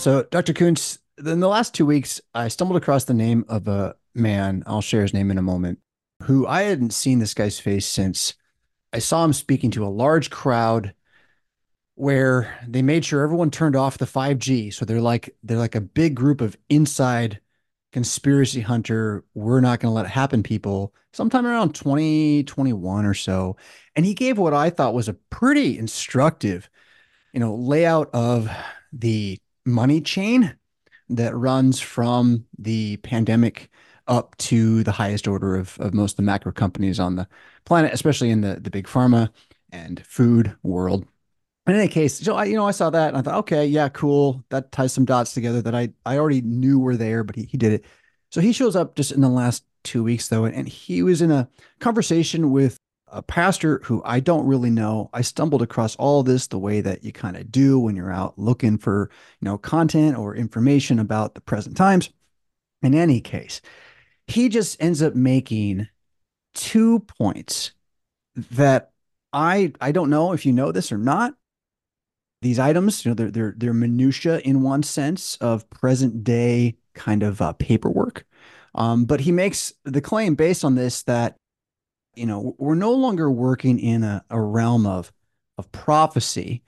So, Dr. Koontz, in the last two weeks, I stumbled across the name of a man, I'll share his name in a moment, who I hadn't seen this guy's face since I saw him speaking to a large crowd where they made sure everyone turned off the 5G. So they're like they're like a big group of inside conspiracy hunter, we're not going to let it happen people sometime around 2021 or so. And he gave what I thought was a pretty instructive, you know, layout of the money chain that runs from the pandemic up to the highest order of, of most of the macro companies on the planet, especially in the, the big pharma and food world. In any case, so I, you know, I saw that and I thought, okay, yeah, cool. That ties some dots together that I, I already knew were there, but he, he did it. So he shows up just in the last two weeks though, and, and he was in a conversation with a pastor who I don't really know. I stumbled across all this the way that you kind of do when you're out looking for, you know, content or information about the present times. In any case, he just ends up making two points that I I don't know if you know this or not. These items, you know, they're they're they're minutia in one sense of present day kind of uh, paperwork. Um, but he makes the claim based on this that you know, we're no longer working in a, a realm of of prophecy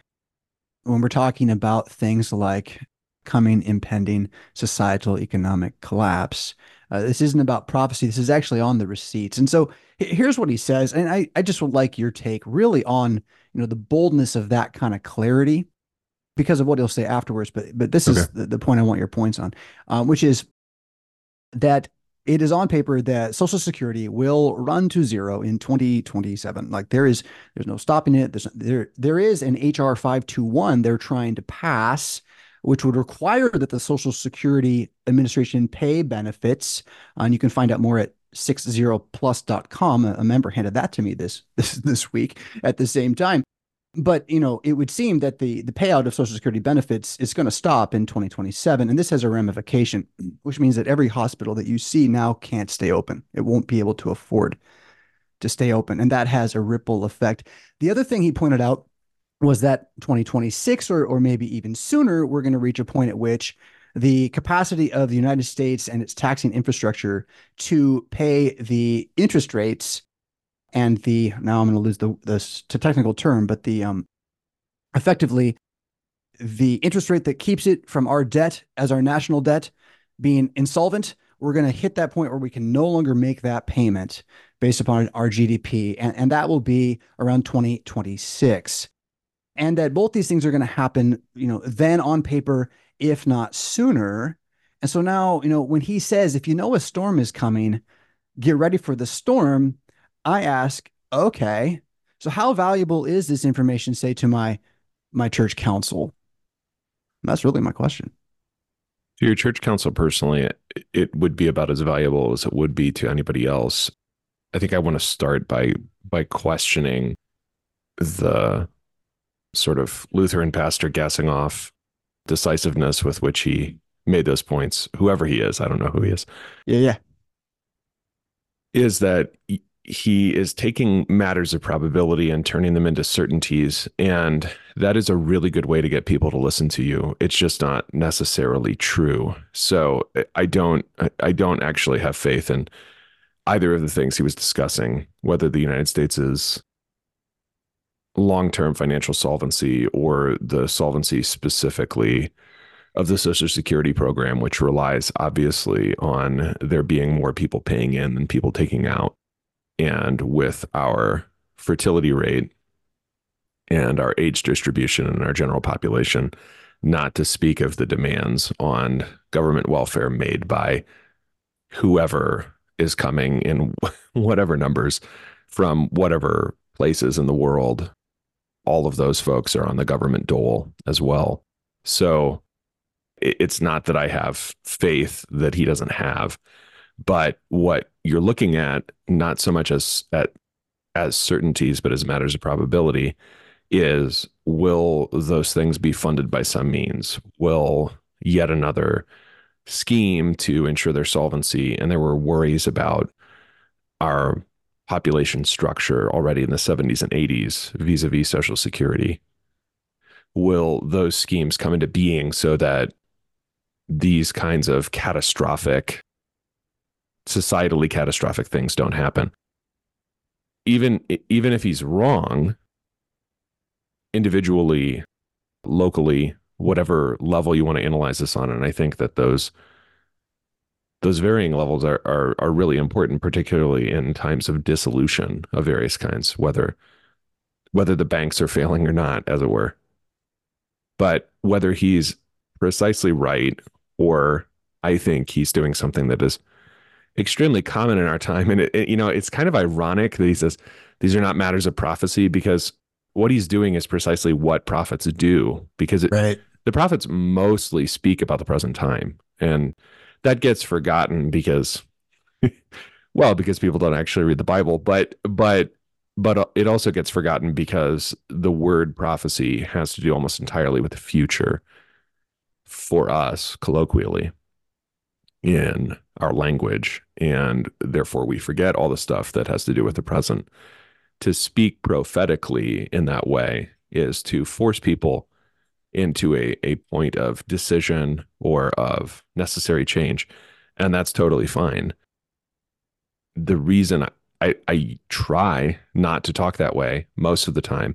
when we're talking about things like coming impending societal economic collapse. Uh, this isn't about prophecy. This is actually on the receipts. And so here's what he says. And I, I just would like your take really on, you know, the boldness of that kind of clarity because of what he'll say afterwards. But, but this okay. is the, the, point I want your points on, um, which is that it is on paper that Social Security will run to zero in 2027. Like there is, there's no stopping it. There's, there, there is an HR 521 they're trying to pass, which would require that the Social Security Administration pay benefits. Uh, and you can find out more at 60plus.com. A member handed that to me this this this week at the same time but you know it would seem that the the payout of social security benefits is going to stop in 2027 and this has a ramification which means that every hospital that you see now can't stay open. It won't be able to afford to stay open and that has a ripple effect. The other thing he pointed out was that 2026 or or maybe even sooner we're going to reach a point at which the capacity of the United States and its taxing infrastructure to pay the interest rates and the now I'm going to lose the to technical term, but the um effectively the interest rate that keeps it from our debt as our national debt being insolvent, we're going to hit that point where we can no longer make that payment based upon our GDP, and, and that will be around 2026. And that both these things are going to happen, you know, then on paper, if not sooner. And so now, you know, when he says, if you know a storm is coming, get ready for the storm, I ask, okay, so how valuable is this information, say, to my my church council? And that's really my question. To your church council personally, it would be about as valuable as it would be to anybody else. I think I want to start by by questioning the sort of Lutheran pastor gassing off decisiveness with which he made those points, whoever he is. I don't know who he is. Yeah, yeah. Is that he is taking matters of probability and turning them into certainties. And that is a really good way to get people to listen to you. It's just not necessarily true. So I don't, I don't actually have faith in either of the things he was discussing, whether the United States is long-term financial solvency or the solvency specifically of the Social Security program, which relies obviously on there being more people paying in than people taking out and with our fertility rate and our age distribution and our general population, not to speak of the demands on government welfare made by whoever is coming in whatever numbers from whatever places in the world. All of those folks are on the government dole as well. So it's not that I have faith that he doesn't have. But what you're looking at, not so much as at as certainties, but as matters of probability, is will those things be funded by some means? Will yet another scheme to ensure their solvency? And there were worries about our population structure already in the 70s and 80s vis a vis Social Security. Will those schemes come into being so that these kinds of catastrophic, societally catastrophic things don't happen. Even even if he's wrong, individually, locally, whatever level you want to analyze this on, and I think that those those varying levels are, are are really important, particularly in times of dissolution of various kinds, whether whether the banks are failing or not, as it were. But whether he's precisely right or I think he's doing something that is extremely common in our time. And it, it, you know, it's kind of ironic that he says these are not matters of prophecy because what he's doing is precisely what prophets do because it, right. the prophets mostly speak about the present time and that gets forgotten because well because people don't actually read the bible but but but uh, it also gets forgotten because the word prophecy has to do almost entirely with the future for us colloquially in our language and therefore we forget all the stuff that has to do with the present to speak prophetically in that way is to force people into a, a point of decision or of necessary change. And that's totally fine. The reason I, I try not to talk that way most of the time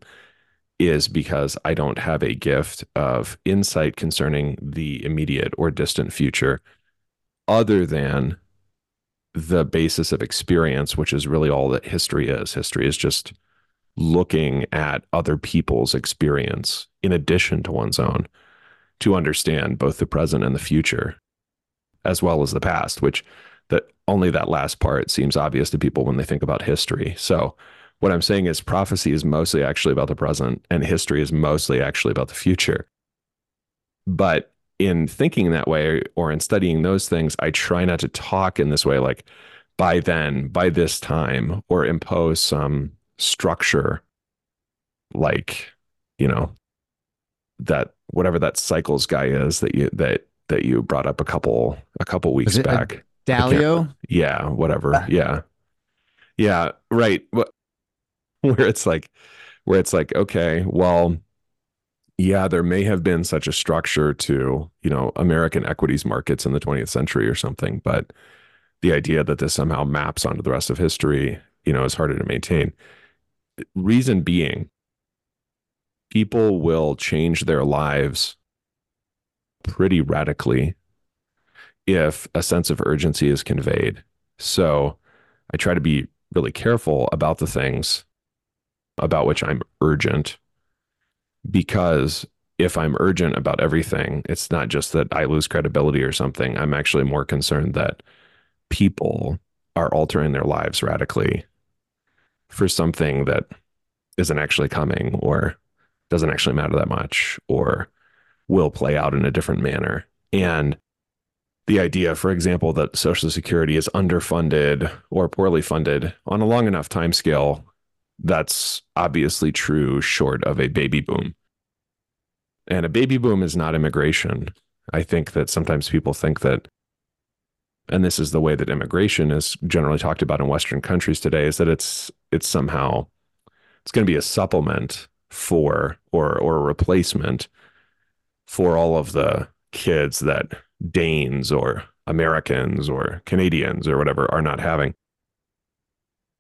is because I don't have a gift of insight concerning the immediate or distant future other than the basis of experience, which is really all that history is. History is just looking at other people's experience in addition to one's own to understand both the present and the future as well as the past which that only that last part seems obvious to people when they think about history so what i'm saying is prophecy is mostly actually about the present and history is mostly actually about the future but in thinking that way or in studying those things i try not to talk in this way like by then by this time or impose some structure like you know that whatever that cycles guy is that you that that you brought up a couple a couple weeks back. Dalio? Yeah whatever. Yeah. Yeah right. Where it's like where it's like okay well yeah there may have been such a structure to you know american equities markets in the 20th century or something but the idea that this somehow maps onto the rest of history you know is harder to maintain reason being, people will change their lives pretty radically if a sense of urgency is conveyed. So I try to be really careful about the things about which I'm urgent because if I'm urgent about everything, it's not just that I lose credibility or something. I'm actually more concerned that people are altering their lives radically for something that isn't actually coming or doesn't actually matter that much or will play out in a different manner. And the idea, for example, that Social Security is underfunded or poorly funded on a long enough time scale, that's obviously true short of a baby boom. And a baby boom is not immigration. I think that sometimes people think that and this is the way that immigration is generally talked about in western countries today is that it's it's somehow it's going to be a supplement for or or a replacement for all of the kids that Danes or Americans or Canadians or whatever are not having.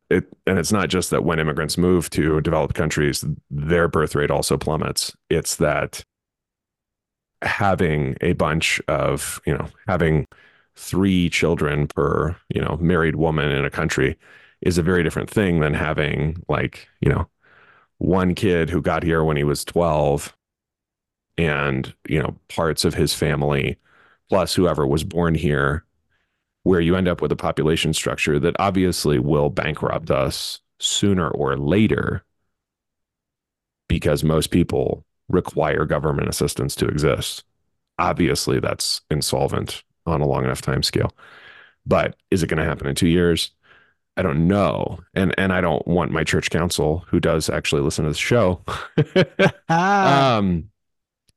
It and it's not just that when immigrants move to developed countries, their birth rate also plummets. It's that having a bunch of, you know, having three children per you know married woman in a country is a very different thing than having like you know one kid who got here when he was 12 and you know parts of his family plus whoever was born here where you end up with a population structure that obviously will bankrupt us sooner or later because most people require government assistance to exist obviously that's insolvent on a long enough time scale. But is it going to happen in two years? I don't know. And and I don't want my church council, who does actually listen to the show, um,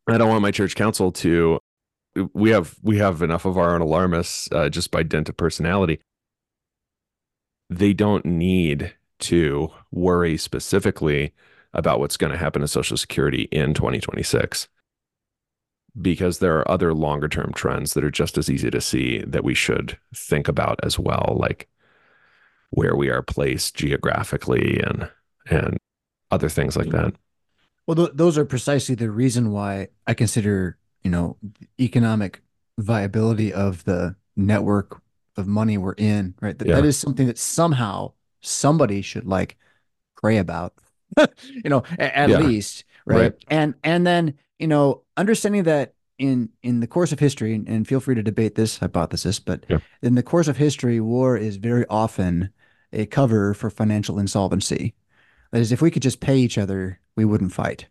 I don't want my church council to. We have we have enough of our own alarmists uh, just by dint of personality. They don't need to worry specifically about what's going to happen to Social Security in 2026 because there are other longer term trends that are just as easy to see that we should think about as well, like where we are placed geographically and and other things like that. Well, th- those are precisely the reason why I consider, you know, economic viability of the network of money we're in, right? That, Yeah. that is something that somehow somebody should like pray about, you know, a- at, Yeah. least, right? Right. And and then, you know, understanding that in in the course of history, and, and feel free to debate this hypothesis, but Yeah. in the course of history, war is very often a cover for financial insolvency. That is, if we could just pay each other, we wouldn't fight.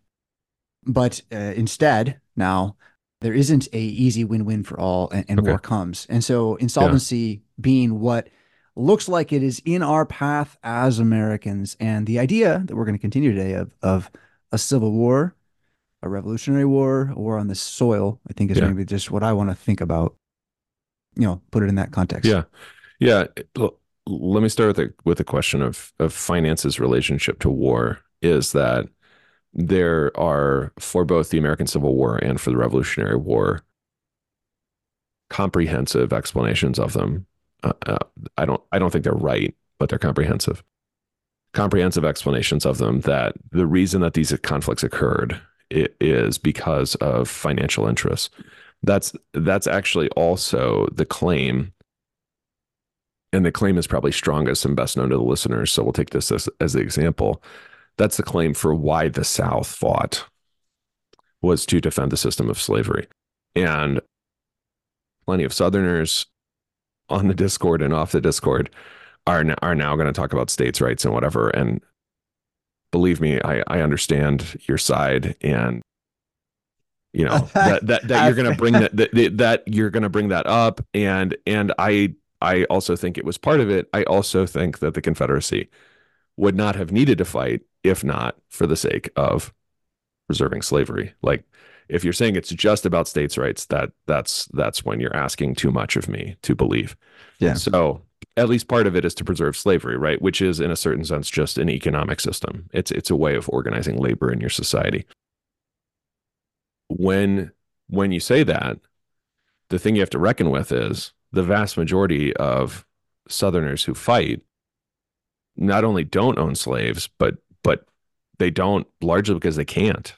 But uh, instead, now there isn't a easy win-win for all, and, and Okay. war comes. And so, insolvency being what looks like it is in our path as Americans, and the idea that we're going to continue today of of a civil war, a revolutionary war, a war on the soil, I think is Yeah. maybe just what I want to think about. You know, put it in that context. Yeah. Yeah. L- Let me start with the with the question of of finance's relationship to war is that there are for both the American Civil War and for the Revolutionary War comprehensive explanations of them. Uh, uh, I don't I don't think they're right, but they're comprehensive. Comprehensive explanations of them that the reason that these conflicts occurred is because of financial interests. That's that's actually also the claim and the claim is probably strongest and best known to the listeners. So we'll take this as, as the example. That's the claim for why the South fought was to defend the system of slavery. And plenty of Southerners on the Discord and off the Discord are now, are now going to talk about states' rights and whatever. And believe me, I, I understand your side and you know that that, that you're going to bring that, that that you're going to bring that up and and I I also think it was part of it. I also think that the Confederacy would not have needed to fight if not for the sake of preserving slavery. Like if you're saying it's just about states' rights, that that's that's when you're asking too much of me to believe. Yeah. So at least part of it is to preserve slavery, right? Which is in a certain sense just an economic system. It's it's a way of organizing labor in your society. When when you say that, the thing you have to reckon with is the vast majority of Southerners who fight not only don't own slaves, but but they don't largely because they can't.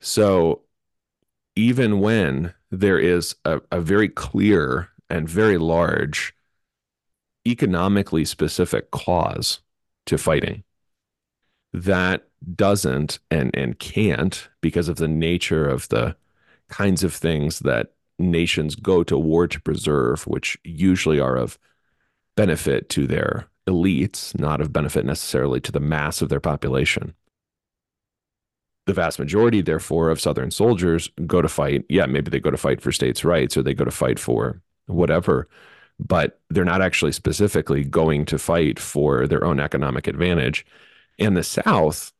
So even when there is a, a very clear and very large economically specific cause to fighting, that doesn't and and can't because of the nature of the kinds of things that nations go to war to preserve, which usually are of benefit to their elites, not of benefit necessarily to the mass of their population. The vast majority, therefore, of Southern soldiers go to fight. Yeah, maybe they go to fight for states' rights or they go to fight for whatever, but they're not actually specifically going to fight for their own economic advantage. And the South,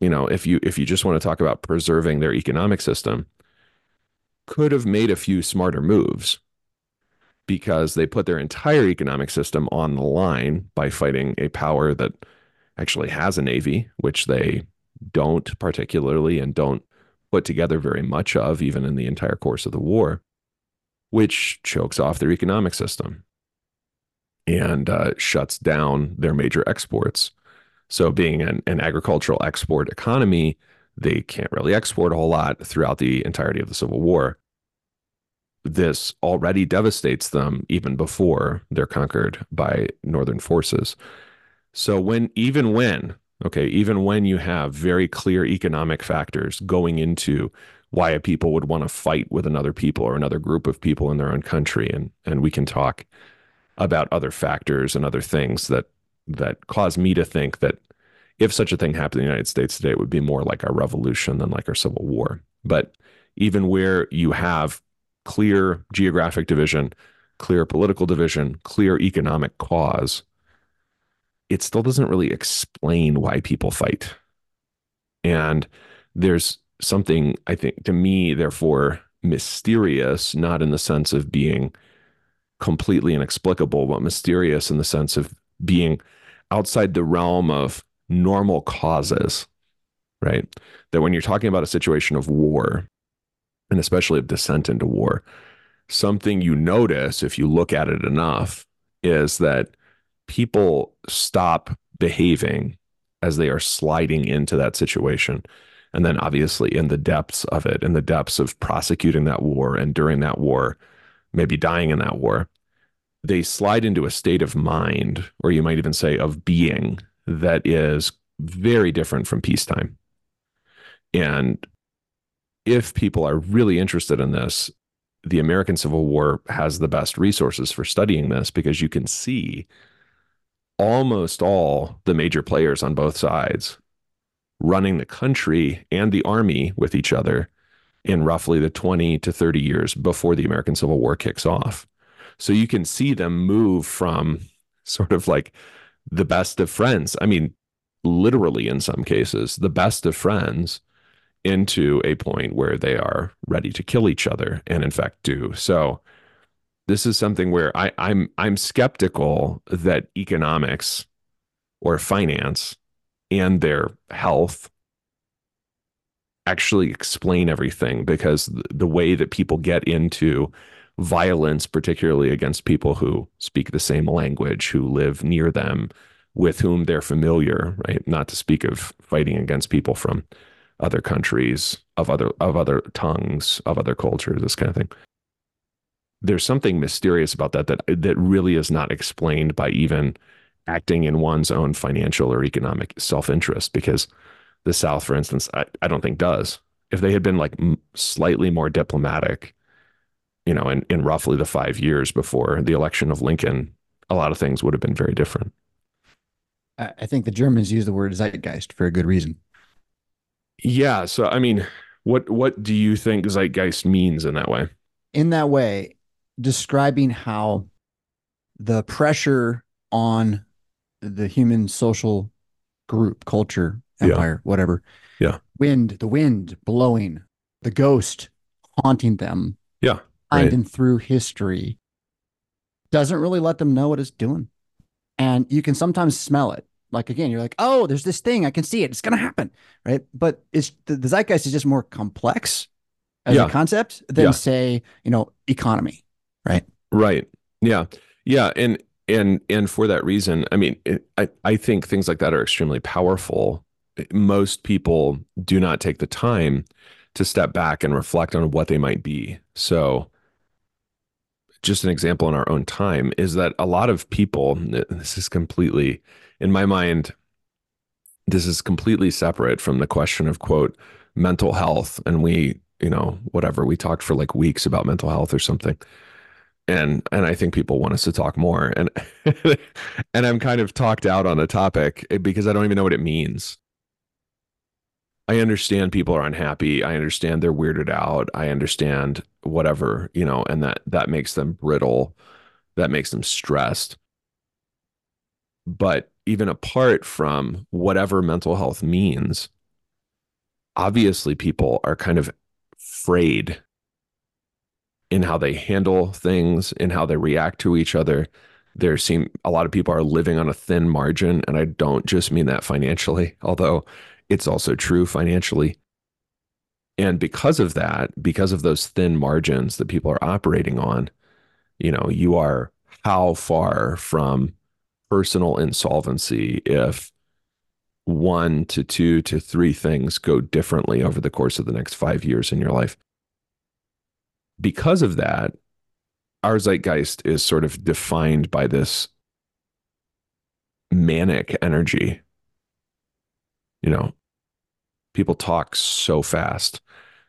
you know, if you if you just want to talk about preserving their economic system, could have made a few smarter moves because they put their entire economic system on the line by fighting a power that actually has a navy, which they don't particularly and don't put together very much of, even in the entire course of the war, which chokes off their economic system and uh, shuts down their major exports. So, being an, an agricultural export economy, they can't really export a whole lot throughout the entirety of the Civil War. This already devastates them even before they're conquered by Northern forces. So, when, even when, okay, even when you have very clear economic factors going into why a people would want to fight with another people or another group of people in their own country, and, and we can talk about other factors and other things that that cause me to think that if such a thing happened in the United States today, it would be more like our revolution than like our civil war. But even where you have clear geographic division, clear political division, clear economic cause, it still doesn't really explain why people fight. And there's something, I think, to me, therefore, mysterious, not in the sense of being completely inexplicable, but mysterious in the sense of being outside the realm of normal causes, right? That when you're talking about a situation of war, and especially of descent into war, something you notice if you look at it enough is that people stop behaving as they are sliding into that situation. And then, obviously, in the depths of it, in the depths of prosecuting that war and during that war, maybe dying in that war, they slide into a state of mind, or you might even say of being, that is very different from peacetime. And if people are really interested in this, the American Civil War has the best resources for studying this because you can see almost all the major players on both sides running the country and the army with each other in roughly the 20 to 30 years before the American Civil War kicks off. So you can see them move from sort of like the best of friends. I mean, literally in some cases, the best of friends into a point where they are ready to kill each other and in fact do. So this is something where I, I'm I'm skeptical that economics or finance and their health actually explain everything because the way that people get into violence, particularly against people who speak the same language, who live near them, with whom they're familiar, right? Not to speak of fighting against people from other countries, of other of other tongues, of other cultures, this kind of thing. There's something mysterious about that that that really is not explained by even acting in one's own financial or economic self-interest because the South, for instance, I, I don't think does. If they had been like slightly more diplomatic, you know, in, in roughly the five years before the election of Lincoln, a lot of things would have been very different. I think the Germans use the word zeitgeist for a good reason. Yeah. So, I mean, what what do you think zeitgeist means in that way? In that way, describing how the pressure on the human social group, culture, empire, yeah. whatever. Yeah. Wind, the wind blowing, the ghost haunting them. Yeah. Right. And through history doesn't really let them know what it's doing. And you can sometimes smell it like again, you're like, oh, there's this thing, I can see it, it's gonna happen, right? But it's the, the zeitgeist is just more complex as yeah. a concept than yeah. say, you know, economy, right? Right. Yeah. Yeah. And and and for that reason, I mean, it, I I think things like that are extremely powerful. Eh, most people do not take the time to step back and reflect on what they might be. So just an example in our own time is that a lot of people this is completely in my mind, this is completely separate from the question of quote mental health. And we, you know, whatever we talked for like weeks about mental health or something. And and I think people want us to talk more. And and I'm kind of talked out on the topic eh, because I don't even know what it means. I understand people are unhappy. I understand they're weirded out. I understand whatever, you know, and that that makes them brittle. That makes them stressed. But even apart from whatever mental health means, obviously people are kind of frayed in how they handle things, in how they react to each other. There seem a lot of people are living on a thin margin, and I don't just mean that financially, although it's also true financially. And because of that, because of those thin margins that people are operating on, you know, you are how far from personal insolvency if one to two to three things go differently over the course of the next five years in your life. Because of that, our zeitgeist is sort of defined by this manic energy. You know, people talk so fast.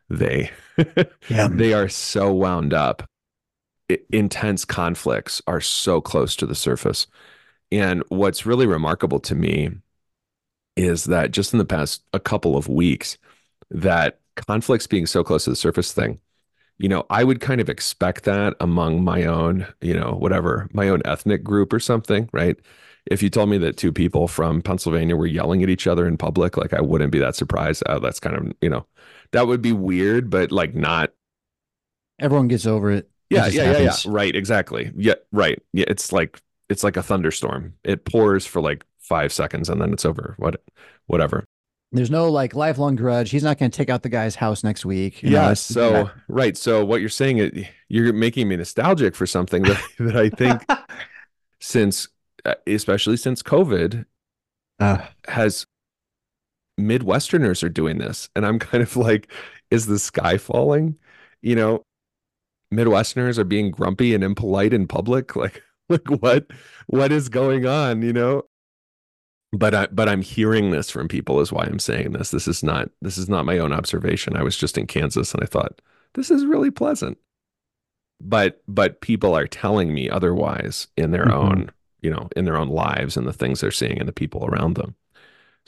They yeah. they are so wound up. It, intense conflicts are so close to the surface and what's really remarkable to me is that just in the past a couple of weeks, that conflicts being so close to the surface thing, you know, I would kind of expect that among my own, you know, whatever, my own ethnic group or something, right? If you told me that two people from Pennsylvania were yelling at each other in public, like I wouldn't be that surprised. Oh, that's kind of, you know, that would be weird, but like not. Everyone gets over it. Yeah, it yeah, yeah, yeah. Right, exactly. Yeah, right. Yeah, it's like it's like a thunderstorm. It pours for like five seconds and then it's over. What, whatever. There's no like lifelong grudge. He's not going to take out the guy's house next week. Yeah. Know, so yeah. right. So what you're saying, is you're making me nostalgic for something that that I think since, especially since COVID, uh, has Midwesterners are doing this, and I'm kind of like, is the sky falling? You know, Midwesterners are being grumpy and impolite in public. Like, like what what is going on? You know, but I but I'm hearing this from people is why I'm saying this. This is not this is not my own observation. I was just in Kansas and I thought this is really pleasant. But but people are telling me otherwise in their mm-hmm. own, you know, in their own lives and the things they're seeing and the people around them.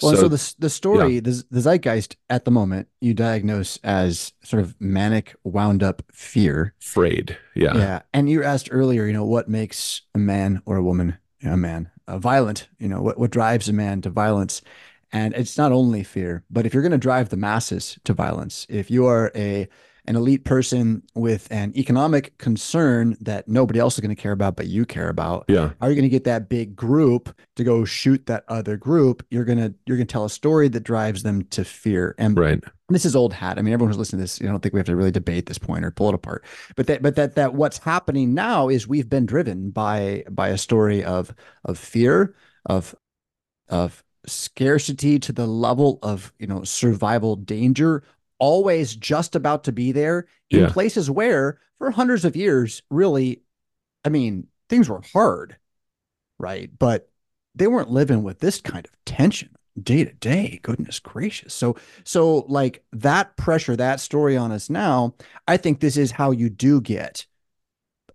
Well, so, so the the story, yeah. the, the zeitgeist at the moment, you diagnose as sort of manic, wound up fear, afraid. Yeah, yeah. And you asked earlier, you know, what makes a man or a woman a man uh, violent? You know, what what drives a man to violence? And it's not only fear, but if you're going to drive the masses to violence, if you are a an elite person with an economic concern that nobody else is going to care about but you care about. Yeah. Are you going to get that big group to go shoot that other group? You're going to you're going to tell a story that drives them to fear. And right. this is old hat. I mean everyone who's listening to this i don't think we have to really debate this point or pull it apart. But that but that that what's happening now is we've been driven by by a story of of fear of of scarcity to the level of you know survival danger always just about to be there in yeah. places where for hundreds of years, really, I mean, things were hard, right? But they weren't living with this kind of tension day to day. Goodness gracious. So, so like that pressure, that story on us now, I think this is how you do get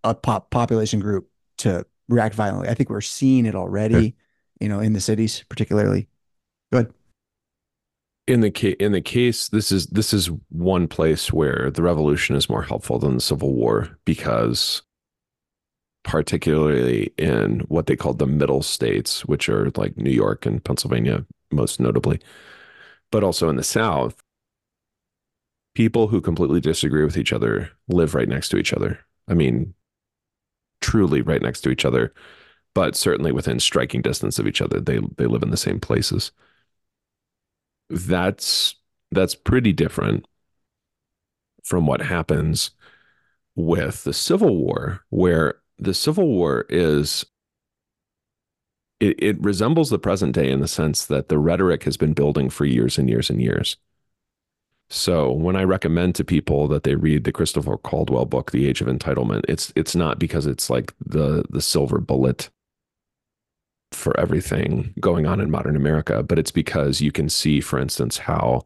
a pop population group to react violently. I think we're seeing it already, you know, in the cities, particularly. Good in the case in the case this is this is one place where the revolution is more helpful than the civil war because particularly in what they called the middle states which are like New York and Pennsylvania most notably but also in the south people who completely disagree with each other live right next to each other. I mean truly right next to each other but certainly within striking distance of each other. They they live in the same places that's that's pretty different from what happens with the Civil War, where the Civil War is it, it, resembles the present day in the sense that the rhetoric has been building for years and years and years. So when I recommend to people that they read the Christopher Caldwell book, The Age of Entitlement, it's it's not because it's like the the silver bullet for everything going on in modern America, but it's because you can see, for instance, how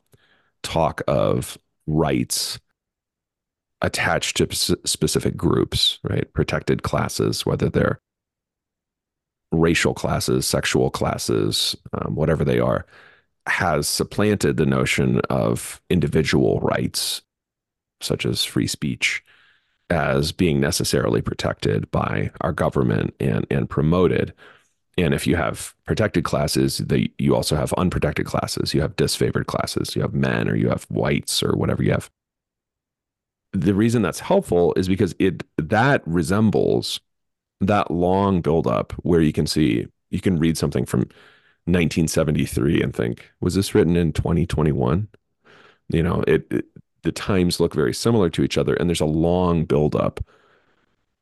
talk of rights attached to specific groups, right? Protected classes, whether they're racial classes, sexual classes, um, whatever they are, has supplanted the notion of individual rights, such as free speech, as being necessarily protected by our government and, and promoted and if you have protected classes, the, you also have unprotected classes. You have disfavored classes. You have men or you have whites or whatever you have. The reason that's helpful is because it that resembles that long buildup where you can see you can read something from 1973 and think, was this written in 2021? You know, it, it the times look very similar to each other, and there's a long buildup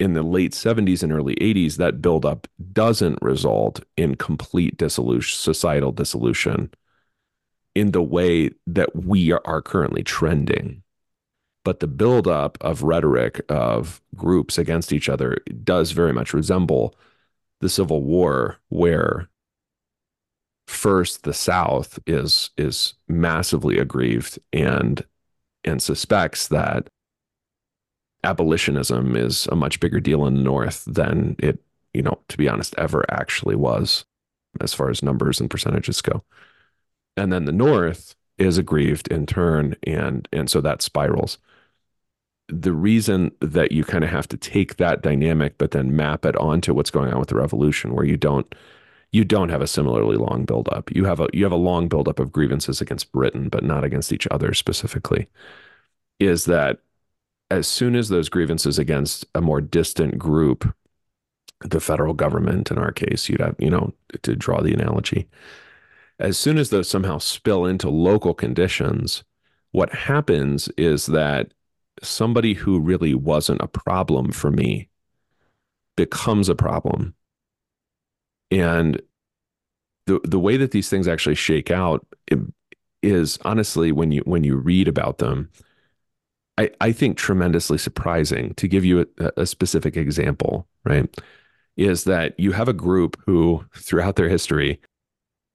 in the late 70s and early 80s, that buildup doesn't result in complete dissolution, societal dissolution in the way that we are currently trending. But the buildup of rhetoric of groups against each other does very much resemble the Civil War, where first the South is is massively aggrieved and and suspects that abolitionism is a much bigger deal in the North than it, you know, to be honest, ever actually was as far as numbers and percentages go. And then the North is aggrieved in turn, and and so that spirals. The reason that you kind of have to take that dynamic, but then map it onto what's going on with the revolution, where you don't you don't have a similarly long buildup. You have a you have a long buildup of grievances against Britain, but not against each other specifically. Is that as soon as those grievances against a more distant group, the federal government in our case, you'd have, you know, to draw the analogy, as soon as those somehow spill into local conditions, what happens is that somebody who really wasn't a problem for me becomes a problem. And the the way that these things actually shake out is honestly when you when you read about them, I, I think tremendously surprising. To give you a, a specific example, right, is that you have a group who throughout their history,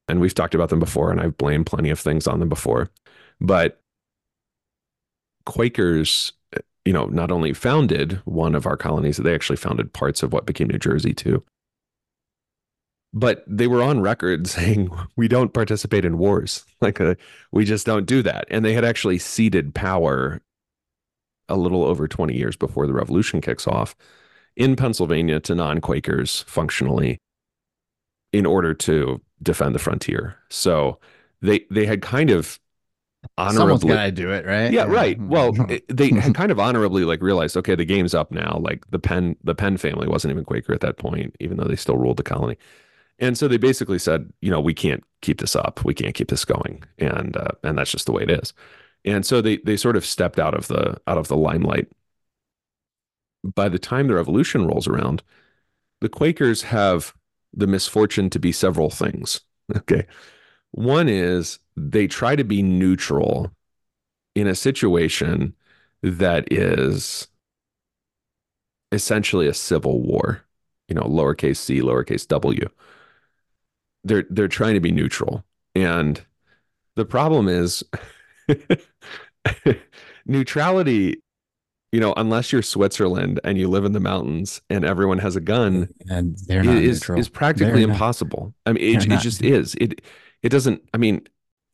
and we've talked about them before, and I've blamed plenty of things on them before, but Quakers you know, not only founded one of our colonies, they actually founded parts of what became New Jersey too. But they were on record saying, we don't participate in wars. Like, uh, we just don't do that. And they had actually ceded power a little over 20 years before the revolution kicks off in Pennsylvania to non Quakers functionally in order to defend the frontier. So they they had kind of honorably Someone's gotta do it, right? yeah, right. Well, it- they had kind of honorably like realized, okay, the game's up now. Like the Penn, the Penn family wasn't even Quaker at that point, even though they still ruled the colony. And so they basically said, you know, we can't keep this up. We can't keep this going, and uh, and that's just the way it is. And so they they sort of stepped out of the out of the limelight. By the time the revolution rolls around, the Quakers have the misfortune to be several things. Okay. One is they try to be neutral in a situation that is essentially a civil war, you know, lowercase c, lowercase w. They're they're trying to be neutral. And the problem is neutrality, you know, unless you're Switzerland and you live in the mountains and everyone has a gun, and they're not is neutral. is practically They're not. impossible. I mean, it, it not. just is. It it doesn't. I mean,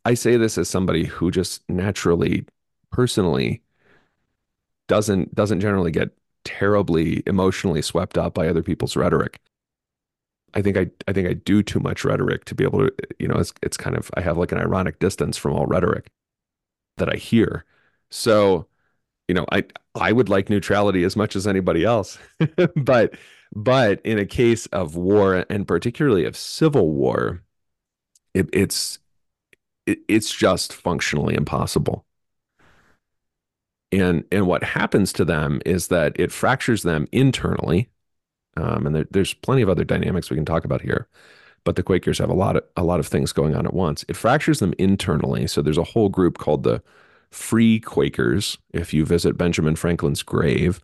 I say this as somebody who just naturally, personally, doesn't doesn't generally get terribly emotionally swept up by other people's rhetoric. I think I I think I do too much rhetoric to be able to. You know, it's it's kind of I have like an ironic distance from all rhetoric that I hear. So, you know, I I would like neutrality as much as anybody else, but but in a case of war and particularly of civil war, it, it's it, it's just functionally impossible. And and what happens to them is that it fractures them internally, um, and there, there's plenty of other dynamics we can talk about here. But the Quakers have a lot of a lot of things going on at once. It fractures them internally. So there's a whole group called the Free Quakers. If you visit Benjamin Franklin's grave,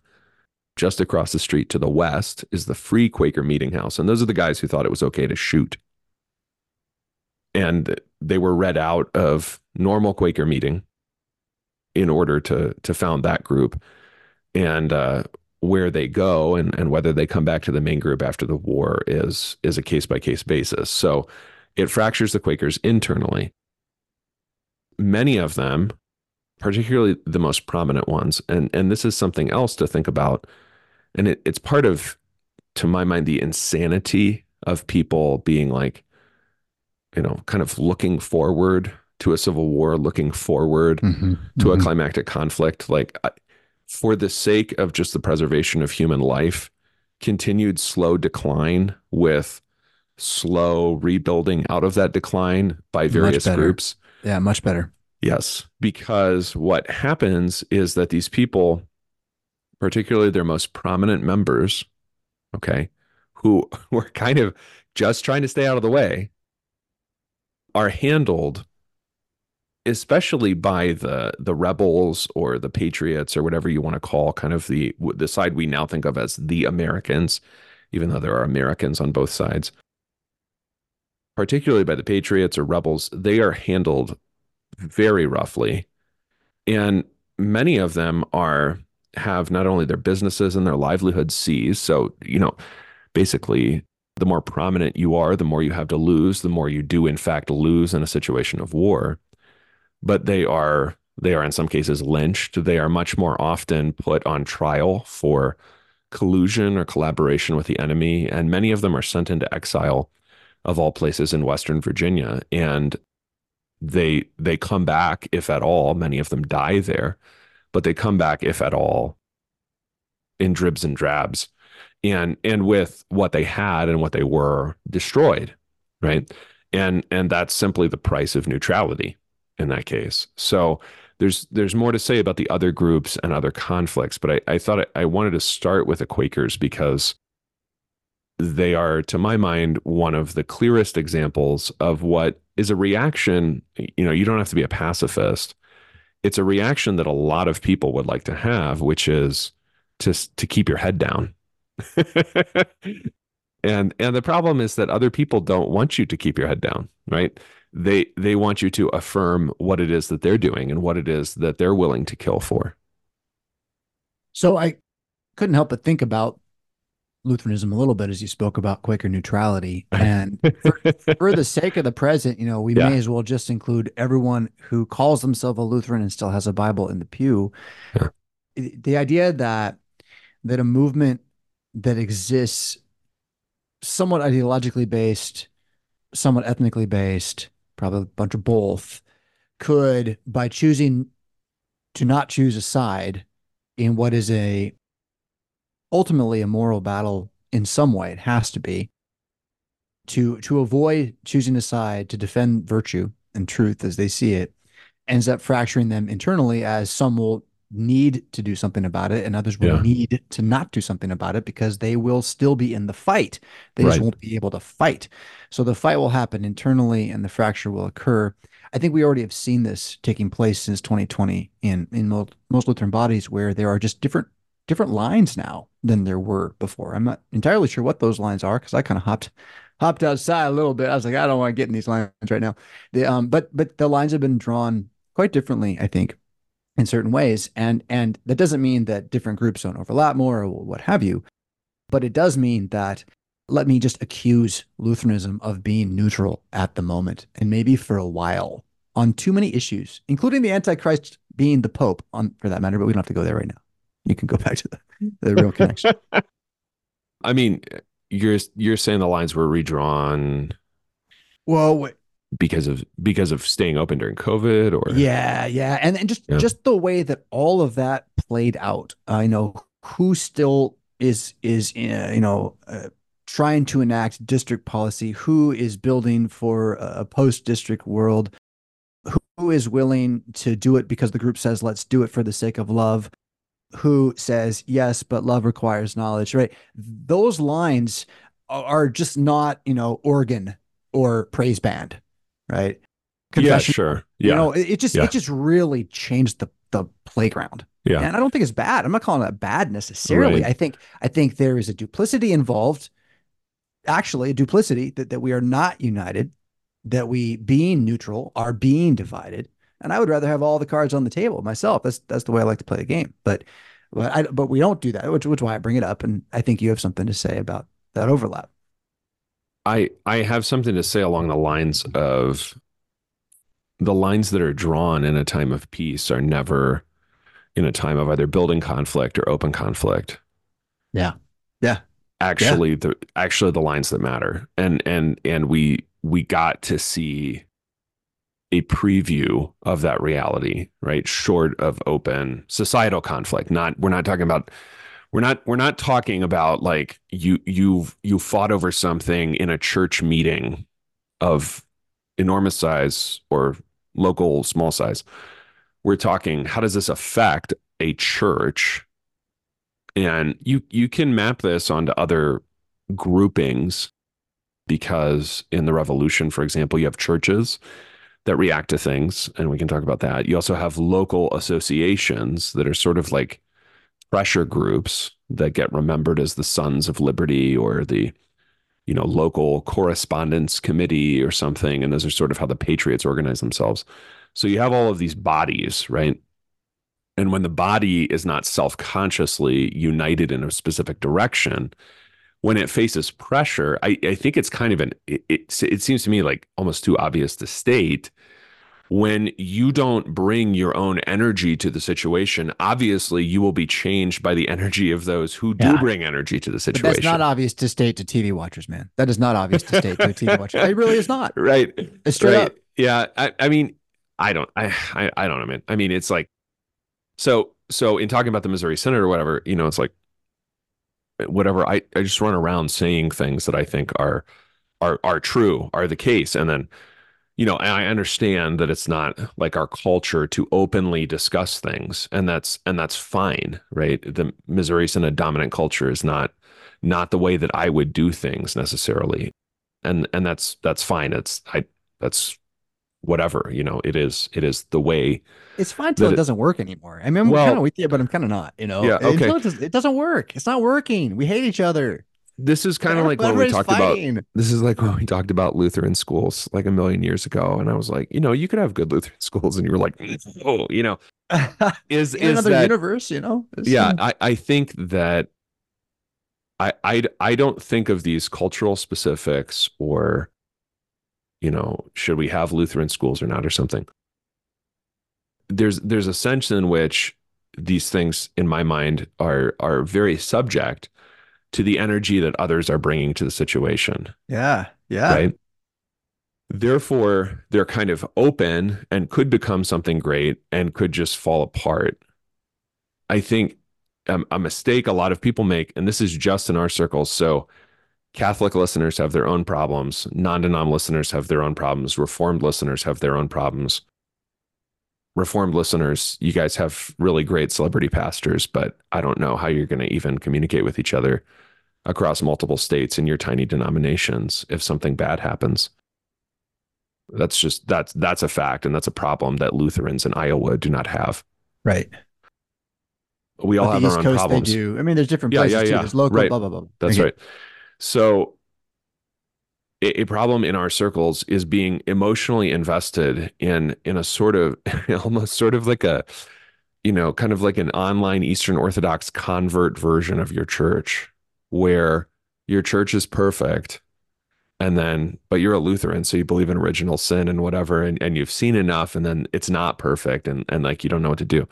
just across the street to the west is the Free Quaker Meeting House. And those are the guys who thought it was okay to shoot. And they were read out of normal Quaker meeting in order to to found that group. And uh, where they go and, and whether they come back to the main group after the war is is a case by case basis. So it fractures the Quakers internally. Many of them, particularly the most prominent ones, and and this is something else to think about, and it, it's part of, to my mind, the insanity of people being like, you know, kind of looking forward to a civil war, looking forward Mhm, to a mhm. climactic conflict like I- for the sake of just the preservation of human life continued slow decline with slow rebuilding out of that decline by various groups Yeah, much better. yes because what happens is that these people particularly their most prominent members okay who were kind of just trying to stay out of the way are handled especially by the the rebels or the patriots or whatever you want to call kind of the the side we now think of as the Americans even though there are Americans on both sides. Particularly by the patriots or rebels they are handled very roughly. And many of them are have not only their businesses and their livelihoods seized so you know basically the more prominent you are the more you have to lose the more you do in fact lose in a situation of war but they are they are in some cases lynched. They are much more often put on trial for collusion or collaboration with the enemy and many of them are sent into exile of all places in western virginia and they they come back if at all many of them die there but they come back if at all in dribs and drabs. And and with what they had and what they were destroyed right? And and that's simply the price of neutrality in that case. So there's there's more to say about the other groups and other conflicts, but I, I thought I, I wanted to start with the Quakers because they are, to my mind, one of the clearest examples of what is a reaction. You know, you don't have to be a pacifist. It's a reaction that a lot of people would like to have, which is to to keep your head down. and and the problem is that other people don't want you to keep your head down, right? They they want you to affirm what it is that they're doing and what it is that they're willing to kill for. So I couldn't help but think about Lutheranism a little bit as you spoke about Quaker neutrality. And for, for the sake of the present, you know, we yeah. may as well just include everyone who calls themselves a Lutheran and still has a Bible in the pew. Yeah. The idea that that a movement that exists somewhat ideologically based, somewhat ethnically based, probably a bunch of both, could by choosing to not choose a side in what is a ultimately a moral battle in some way. It has to be to to avoid choosing a side to defend virtue and truth as they see it ends up fracturing them internally as some will need to do something about it and others will yeah. need to not do something about it because they will still be in the fight they right. just won't be able to fight so the fight will happen internally and the fracture will occur i think we already have seen this taking place since 2020 in in most, most lutheran bodies where there are just different different lines now than there were before. I'm not entirely sure what those lines are because I kind of hopped hopped outside a little bit. I was like, I don't want to get in these lines right now. The, um, but but the lines have been drawn quite differently, I think, in certain ways, and and that doesn't mean that different groups don't overlap more or what have you, but it does mean that let me just accuse Lutheranism of being neutral at the moment and maybe for a while on too many issues, including the Antichrist being the Pope on for that matter. But we don't have to go there right now you can go back to the, the real connection. I mean, you're you're saying the lines were redrawn. Well, because of because of staying open during COVID, or yeah, yeah, and and just yeah. just the way that all of that played out. I know who still is is uh, you know uh, trying to enact district policy, who is building for a post district world, who is willing to do it because the group says let's do it for the sake of love who says yes but love requires knowledge right those lines are just not you know organ or praise band right Confession, yeah sure yeah you know it, it just yeah. it just really changed the the playground yeah and i don't think it's bad i'm not calling that bad necessarily right. i think i think there is a duplicity involved actually a duplicity that, that we are not united that we being neutral are being divided and I would rather have all the cards on the table myself. That's that's the way I like to play the game. But but I but we don't do that, which which is why I bring it up. And I think you have something to say about that overlap. I I have something to say along the lines of the lines that are drawn in a time of peace are never in a time of either building conflict or open conflict. Yeah. Yeah. Actually yeah. the actually the lines that matter. And and and we we got to see a preview of that reality, right? Short of open societal conflict. Not we're not talking about we're not we're not talking about like you you've you fought over something in a church meeting of enormous size or local small size. We're talking how does this affect a church? And you you can map this onto other groupings because in the revolution for example you have churches that react to things, and we can talk about that. You also have local associations that are sort of like pressure groups that get remembered as the Sons of Liberty or the you know local correspondence committee or something and those are sort of how the patriots organize themselves. So you have all of these bodies right? And when the body is not self-consciously united in a specific direction when it faces pressure, I, I think it's kind of an it, it, it seems to me like almost too obvious to state when you don't bring your own energy to the situation, obviously you will be changed by the energy of those who do yeah. bring energy to the situation. But that's not obvious to state to TV watchers, man. That is not obvious to state to a TV watcher. It really is not. Right. It's straight right. up. Yeah. I, I mean, I don't, I, I, I don't know, man. I mean, it's like, so, so in talking about the Missouri Synod or whatever, you know, it's like, whatever. I, I just run around saying things that I think are are are true, are the case. And then, you know, I understand that it's not like our culture to openly discuss things, and that's and that's fine, right? The Missouri a dominant culture is not not the way that I would do things necessarily. And and that's that's fine. It's I that's whatever, you know, it is it is the way it's fine till it, it, doesn't work anymore. I mean, I'm well, kind of with you, but I'm kind of not. You know, yeah, okay. It, it doesn't work. It's not working. We hate each other. This is kind of like when we talked fighting. about. This is like when we talked about Lutheran schools like a million years ago, and I was like, you know, you could have good Lutheran schools, and you were like, oh, you know, is is another that, universe, you know? It's, yeah, uh I I think that. I, I I don't think of these cultural specifics or you know should we have lutheran schools or not or something there's there's a sense in which these things in my mind are are very subject to the energy that others are bringing to the situation. Yeah yeah. Right? Therefore they're kind of open and could become something great and could just fall apart. I think um, a mistake a lot of people make and this is just in our circles so catholic listeners have their own problems non-denom listeners have their own problems reformed listeners have their own problems reformed listeners, you guys have really great celebrity pastors, but I don't know how you're going to even communicate with each other across multiple states in your tiny denominations if something bad happens. That's just that's that's a fact and that's a problem that Lutherans in Iowa do not have. Right. We all have the our East own Coast problems. They do. I mean, there's different places yeah, yeah, yeah. too. There's local, right. blah blah blah. That's okay. right. So a, problem in our circles is being emotionally invested in in a sort of almost sort of like a you know kind of like an online eastern orthodox convert version of your church where your church is perfect and then but you're a lutheran so you believe in original sin and whatever and, and you've seen enough and then it's not perfect and and like you don't know what to do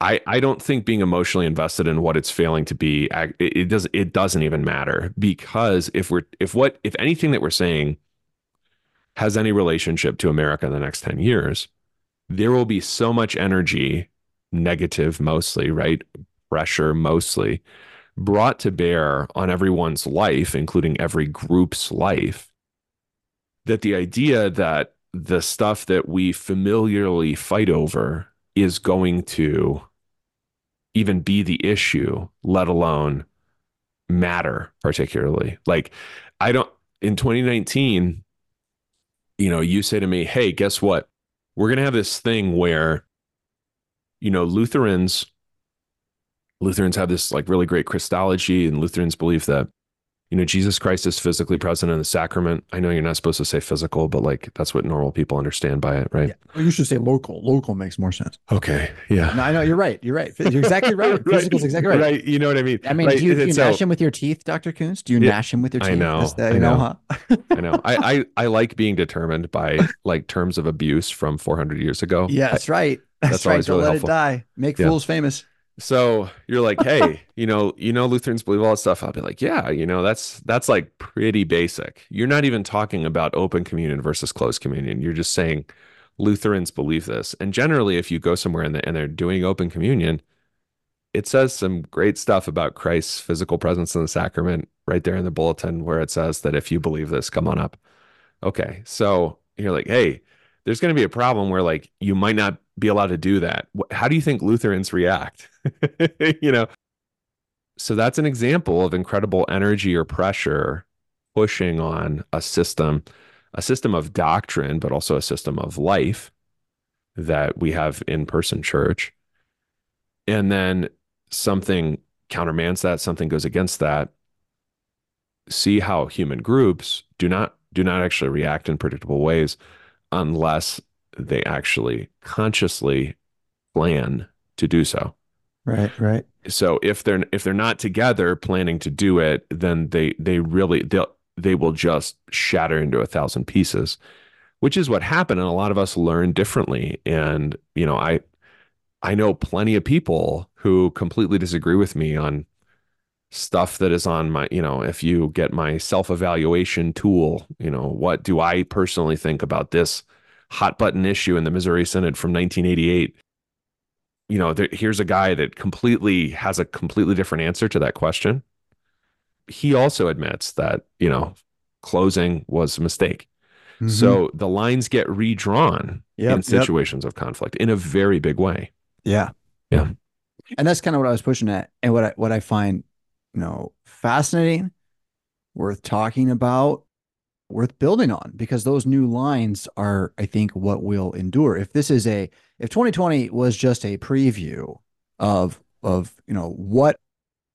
I, I don't think being emotionally invested in what it's failing to be it, it does it doesn't even matter. Because if we're if what if anything that we're saying has any relationship to America in the next 10 years there will be so much energy negative mostly right? Pressure mostly brought to bear on everyone's life including every group's life that the idea that the stuff that we familiarly fight over is going to even be the issue, let alone matter particularly. Like, I don't, in 2019, you know, you say to me, hey, guess what? We're going to have this thing where, you know, Lutherans, Lutherans have this like really great Christology, and Lutherans believe that you know, Jesus Christ is physically present in the sacrament. I know you're not supposed to say physical, but like that's what normal people understand by it, right? Yeah. you should say local. Local makes more sense. Okay. Yeah. No, I know you're right. You're right. You're exactly right. right. Physical's exactly right. Right. You know what I mean? I mean, right. do you, do you so, nash him with your teeth, Dr. Koontz? Do you yeah, nash him with your teeth? I know. That, I know. know huh? I know. I, I, I like being determined by like terms of abuse from 400 years ago. Yeah, that's right. That's, that's right. Don't really let helpful. it die. Make yeah. fools famous. So you're like, hey, you know, you know, Lutherans believe all that stuff. I'll be like, yeah, you know, that's that's like pretty basic. You're not even talking about open communion versus closed communion. You're just saying Lutherans believe this. And generally, if you go somewhere and, the, and they're doing open communion, it says some great stuff about Christ's physical presence in the sacrament right there in the bulletin, where it says that if you believe this, come on up. Okay, so you're like, hey, there's going to be a problem where like you might not be allowed to do that. How do you think Lutherans react? you know, so that's an example of incredible energy or pressure pushing on a system, a system of doctrine, but also a system of life that we have in person church. And then something countermands that, something goes against that. See how human groups do not do not actually react in predictable ways unless they actually consciously plan to do so. Right, right. So if they're if they're not together planning to do it, then they they really they'll they will just shatter into a thousand pieces, which is what happened. And a lot of us learn differently. And you know, I I know plenty of people who completely disagree with me on stuff that is on my, you know, if you get my self evaluation tool, you know, what do I personally think about this hot button issue in the Missouri Synod from 1988. You know, there, here's a guy that completely has a completely different answer to that question. He also admits that, you know, closing was a mistake. Mm-hmm. So the lines get redrawn yep, in situations yep. of conflict in a very big way. Yeah. Yeah. And that's kind of what I was pushing at. And what I what I find, you know, fascinating, worth talking about, worth building on, because those new lines are, I think, what will endure. If this is a if 2020 was just a preview of of you know what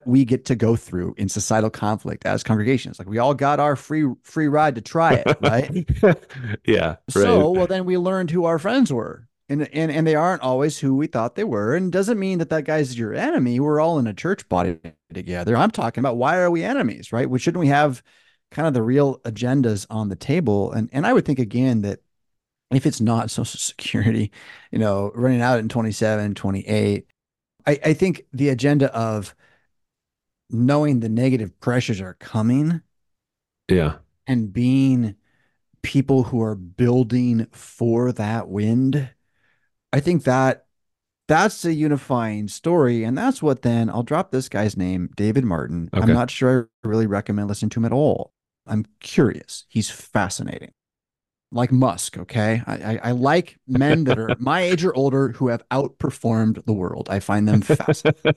we get to go through in societal conflict as congregations. Like we all got our free free ride to try it, right? yeah. So right. well, then we learned who our friends were, and and and they aren't always who we thought they were, and doesn't mean that that guy's your enemy. We're all in a church body together. I'm talking about why are we enemies, right? We shouldn't we have kind of the real agendas on the table, and and I would think again that if it's not social security, you know, running out in 27, 28, I, I think the agenda of knowing the negative pressures are coming. Yeah. And being people who are building for that wind. I think that that's a unifying story. And that's what then I'll drop this guy's name, David Martin. Okay. I'm not sure I really recommend listening to him at all. I'm curious. He's fascinating like Musk. Okay, I, I, I like men that are my age or older who have outperformed the world. I find them fascinating.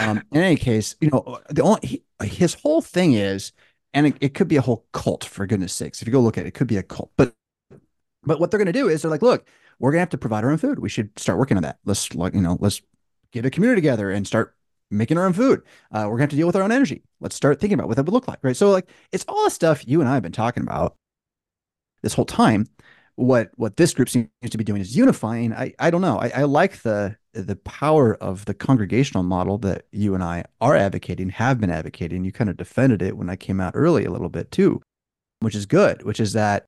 um, in any case, you know, the only he, his whole thing is, and it, it, could be a whole cult for goodness sakes. If you go look at it, it could be a cult. But but what they're going to do is they're like, look, we're to have to provide our own food. We should start working on that. Let's like you know, let's get a community together and start making our own food. Uh, we're to have to deal with our own energy. Let's start thinking about what that would look like, right? So like, it's all the stuff you and I have been talking about this whole time what what this group seems to be doing is unifying i i don't know i, I like the the power of the congregational model that you and i are advocating have been advocating you kind of defended it when i came out early a little bit too which is good which is that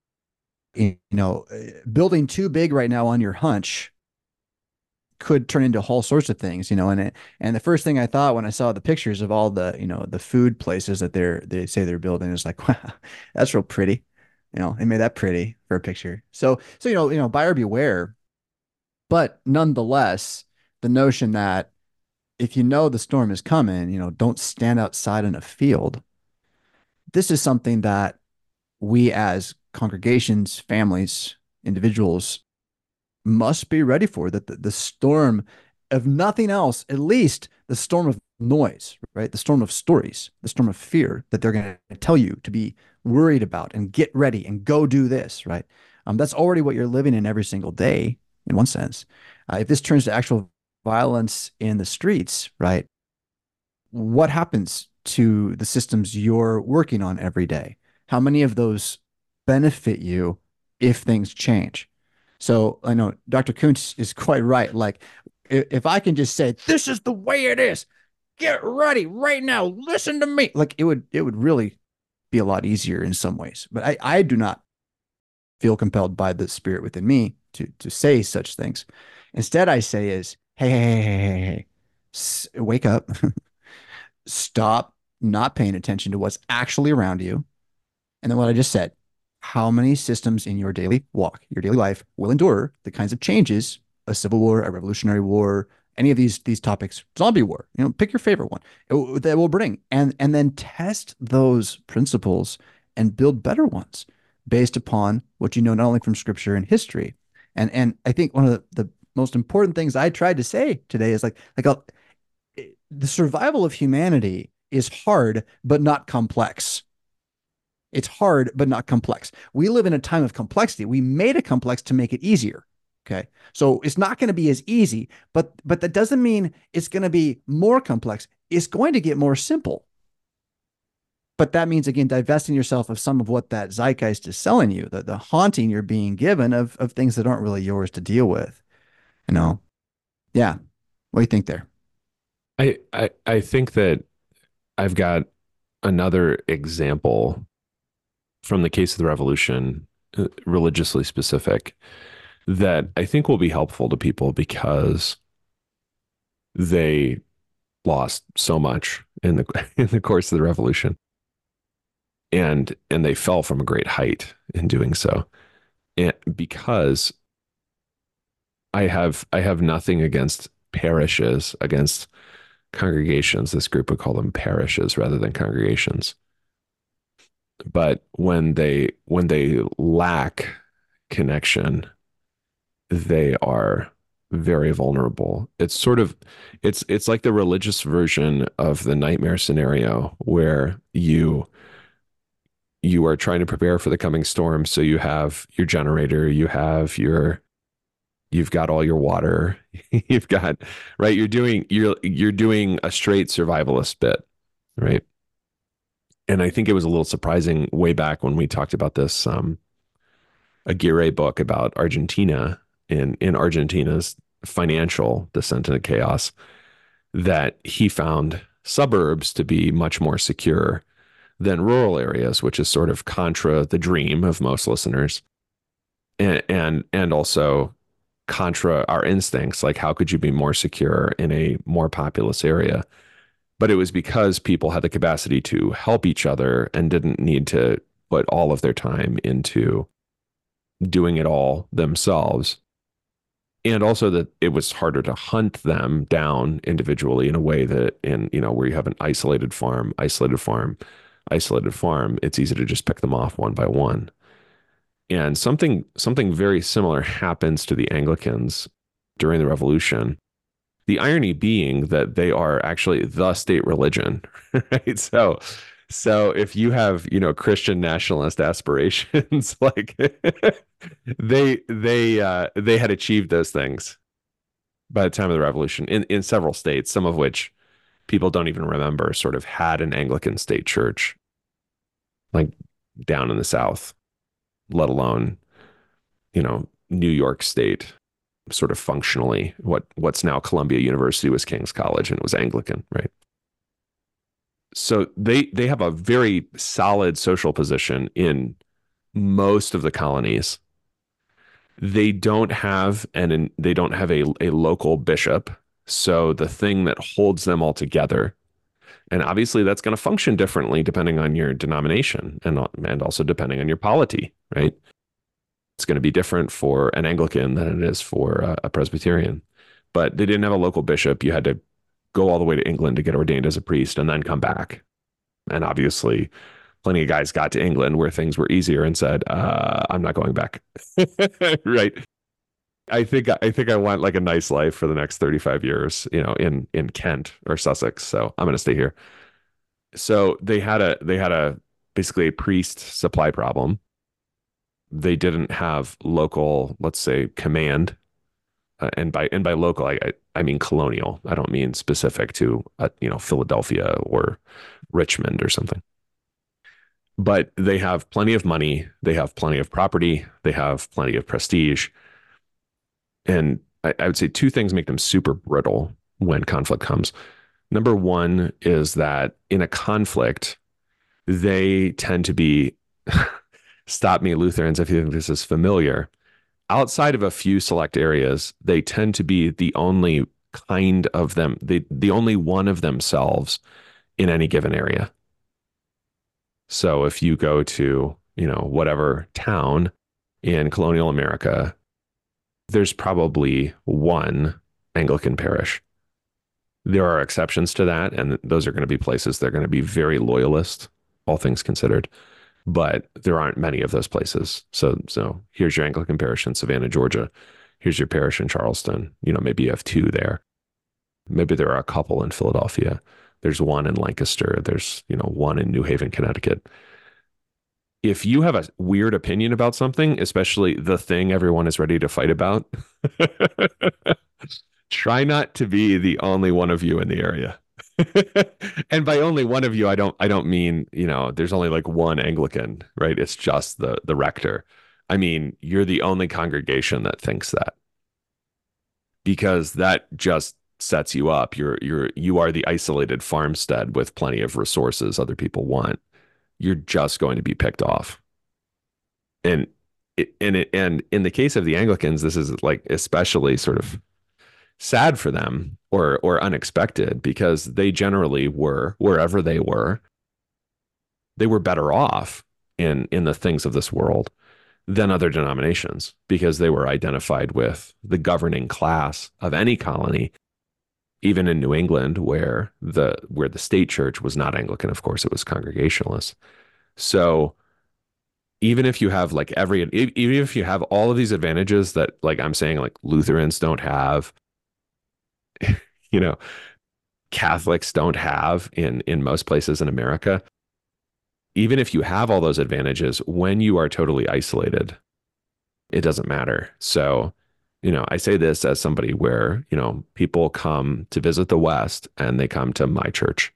you know building too big right now on your hunch could turn into all sorts of things you know and it, and the first thing i thought when i saw the pictures of all the you know the food places that they're they say they're building is like wow that's real pretty you know, they made that pretty for a picture. So, so you know, you know, buyer beware. But nonetheless, the notion that if you know the storm is coming, you know, don't stand outside in a field. This is something that we as congregations, families, individuals must be ready for. That the, the storm of nothing else, at least the storm of noise, right? The storm of stories, the storm of fear that they're going to tell you to be worried about and get ready and go do this, right? Um, that's already what you're living in every single day, in one sense. Uh, if this turns to actual violence in the streets, right? What happens to the systems you're working on every day? How many of those benefit you if things change? So I know Dr. Koontz is quite right. Like, if I can just say, this is the way it is, get ready right now, listen to me. Like it would, it would really be a lot easier in some ways. But I, I do not feel compelled by the spirit within me to to say such things. Instead, I say is, hey, hey, hey, hey, hey, hey. S- wake up, stop not paying attention to what's actually around you. And then what I just said, how many systems in your daily walk, your daily life will endure the kinds of changes a civil war, a revolutionary war, any of these these topics, zombie war, you know, pick your favorite one that will bring, and and then test those principles and build better ones based upon what you know not only from scripture and history. And and I think one of the, the most important things I tried to say today is like like uh, the survival of humanity is hard but not complex. It's hard but not complex. We live in a time of complexity. We made it complex to make it easier. Okay. So it's not going to be as easy, but but that doesn't mean it's going to be more complex. It's going to get more simple. But that means again divesting yourself of some of what that zeitgeist is selling you, the, the haunting you're being given of of things that aren't really yours to deal with. You know. Yeah. What do you think there? I I, I think that I've got another example from the case of the revolution, uh, religiously specific that I think will be helpful to people because they lost so much in the in the course of the revolution. And and they fell from a great height in doing so. And because i have i have nothing against parishes against congregations. This group would call them parishes rather than congregations but when they when they lack connection, they are very vulnerable. It's sort of it's it's like the religious version of the nightmare scenario where you you are trying to prepare for the coming storm so you have your generator, you have your you've got all your water, you've got right you're doing you're you're doing a straight survivalist bit, right? And I think it was a little surprising way back when we talked about this um Aguirre book about Argentina in in Argentina's financial descent into chaos that he found suburbs to be much more secure than rural areas, which is sort of contra the dream of most listeners, and and, and also contra our instincts. Like, how could you be more secure in a more populous area? But it was because people had the capacity to help each other and didn't need to put all of their time into doing it all themselves. And also that it was harder to hunt them down individually in a way that in you know where you have an isolated farm isolated farm isolated farm it's easy to just pick them off one by one. And something something very similar happens to the anglicans during the revolution the irony being that they are actually the state religion right? So so if you have, you know, Christian nationalist aspirations, like they they uh, they had achieved those things by the time of the revolution in in several states, some of which people don't even remember, sort of had an Anglican state church, like down in the South, let alone, you know, New York State, sort of functionally what what's now Columbia University was King's College and it was Anglican, right? so they they have a very solid social position in most of the colonies. They don't have an they don't have a, a local bishop. So the thing that holds them all together and obviously that's going to function differently depending on your denomination and and also depending on your polity right it's going to be different for an anglican than it is for a, presbyterian but they didn't have a local bishop you had to go all the way to England to get ordained as a priest and then come back. And obviously, plenty of guys got to England where things were easier and said, uh, "I'm not going back." right. I think I think I want like a nice life for the next 35 years, you know, in in Kent or Sussex. So I'm going to stay here. So they had a they had a basically a priest supply problem. They didn't have local, let's say, command uh, and by and by local I, I, I mean colonial. I don't mean specific to uh, you know Philadelphia or Richmond or something. But they have plenty of money. They have plenty of property. They have plenty of prestige. And I, I would say two things make them super brittle when conflict comes. Number one is that in a conflict, they tend to be. stop me, Lutherans, if you think this is familiar outside of a few select areas, they tend to be the only kind of them, the, the only one of themselves in any given area. So if you go to, you know, whatever town in colonial America, there's probably one Anglican parish. There are exceptions to that, and those are going to be places that are going to be very loyalist, all things considered but there aren't many of those places. So, so here's your Anglican parish in Savannah, Georgia. Here's your parish in Charleston. You know, maybe you have two there. Maybe there are a couple in Philadelphia. There's one in Lancaster. There's, you know, one in New Haven, Connecticut. If you have a weird opinion about something, especially the thing everyone is ready to fight about, try not to be the only one of you in the area. and by only one of you, I don't I don't mean, you know, there's only like one Anglican, right? It's just the the rector. I mean, you're the only congregation that thinks that. Because that just sets you up. You're you're you are the isolated farmstead with plenty of resources other people want. You're just going to be picked off. And it, and it, and in the case of the Anglicans, this is like especially sort of sad for them or or unexpected because they generally were wherever they were they were better off in in the things of this world than other denominations because they were identified with the governing class of any colony even in New England where the where the state church was not Anglican of course it was congregationalist. So even if you have like every even if you have all of these advantages that like I'm saying like Lutherans don't have, you know, Catholics don't have in in most places in America. Even if you have all those advantages, when you are totally isolated, it doesn't matter. So, you know, I say this as somebody where, you know, people come to visit the West and they come to my church.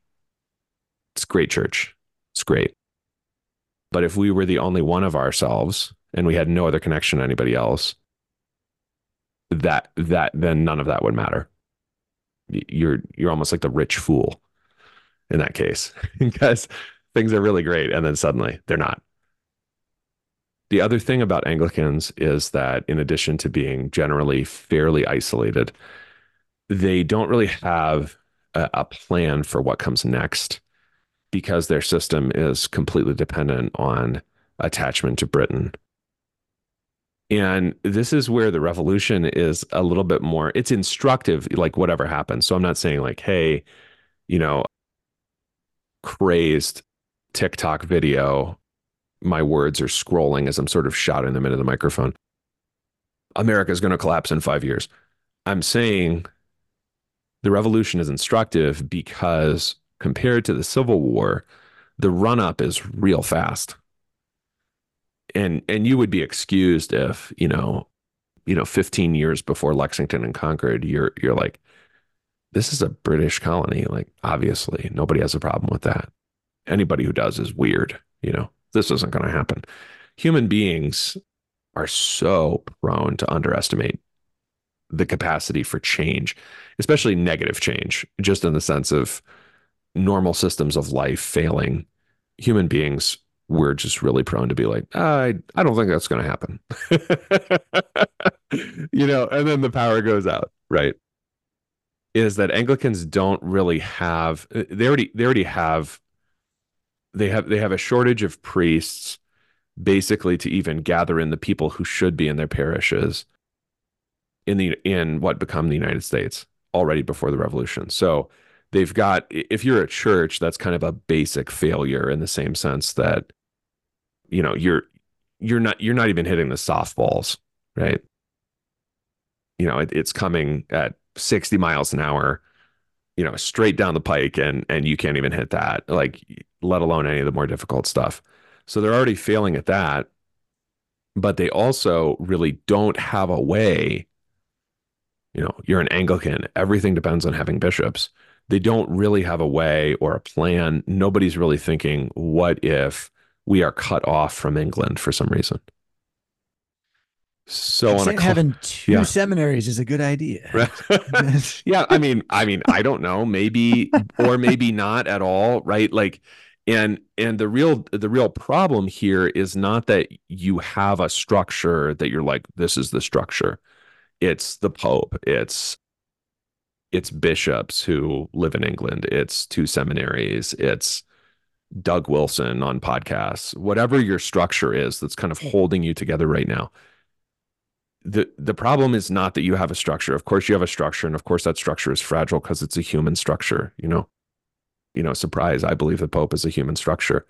It's great church. It's great. But if we were the only one of ourselves and we had no other connection to anybody else, that that then none of that would matter. You're you're almost like the rich fool in that case because things are really great and then suddenly they're not. The other thing about Anglicans is that in addition to being generally fairly isolated, they don't really have a, a plan for what comes next because their system is completely dependent on attachment to Britain. And this is where the revolution is a little bit more, it's instructive, like whatever happens. So I'm not saying, like, hey, you know, crazed TikTok video, my words are scrolling as I'm sort of shouting them into the microphone. America is going to collapse in five years. I'm saying the revolution is instructive because compared to the Civil War, the run up is real fast. And and you would be excused if, you know, you know, 15 years before Lexington and Concord, you're you're like, this is a British colony. Like, obviously, nobody has a problem with that. Anybody who does is weird, you know. This isn't going to happen. Human beings are so prone to underestimate the capacity for change, especially negative change, just in the sense of normal systems of life failing, human beings we're just really prone to be like, I I don't think that's going to happen. you know, and then the power goes out, right? Is that Anglicans don't really have uh, they already they already have they have they have a shortage of priests basically to even gather in the people who should be in their parishes in the in what become the United States already before the revolution. So they've got if you're a church that's kind of a basic failure in the same sense that you know you're you're not you're not even hitting the softballs right? You know it, it's coming at 60 miles an hour you know straight down the pike and and you can't even hit that like let alone any of the more difficult stuff. So they're already failing at that but they also really don't have a way you know you're an anglican everything depends on having bishops. They don't really have a way or a plan. Nobody's really thinking, what if we are cut off from England for some reason? So on a having two yeah. seminaries is a good idea. Right. yeah, I mean, I mean, I don't know, maybe or maybe not at all, right? Like and and the real the real problem here is not that you have a structure that you're like this is the structure. It's the pope, it's it's bishops who live in England, it's two seminaries, it's Doug Wilson on podcasts, whatever your structure is that's kind of holding you together right now. The the problem is not that you have a structure. Of course you have a structure and of course that structure is fragile because it's a human structure, you know. You know, surprise, I believe the pope is a human structure.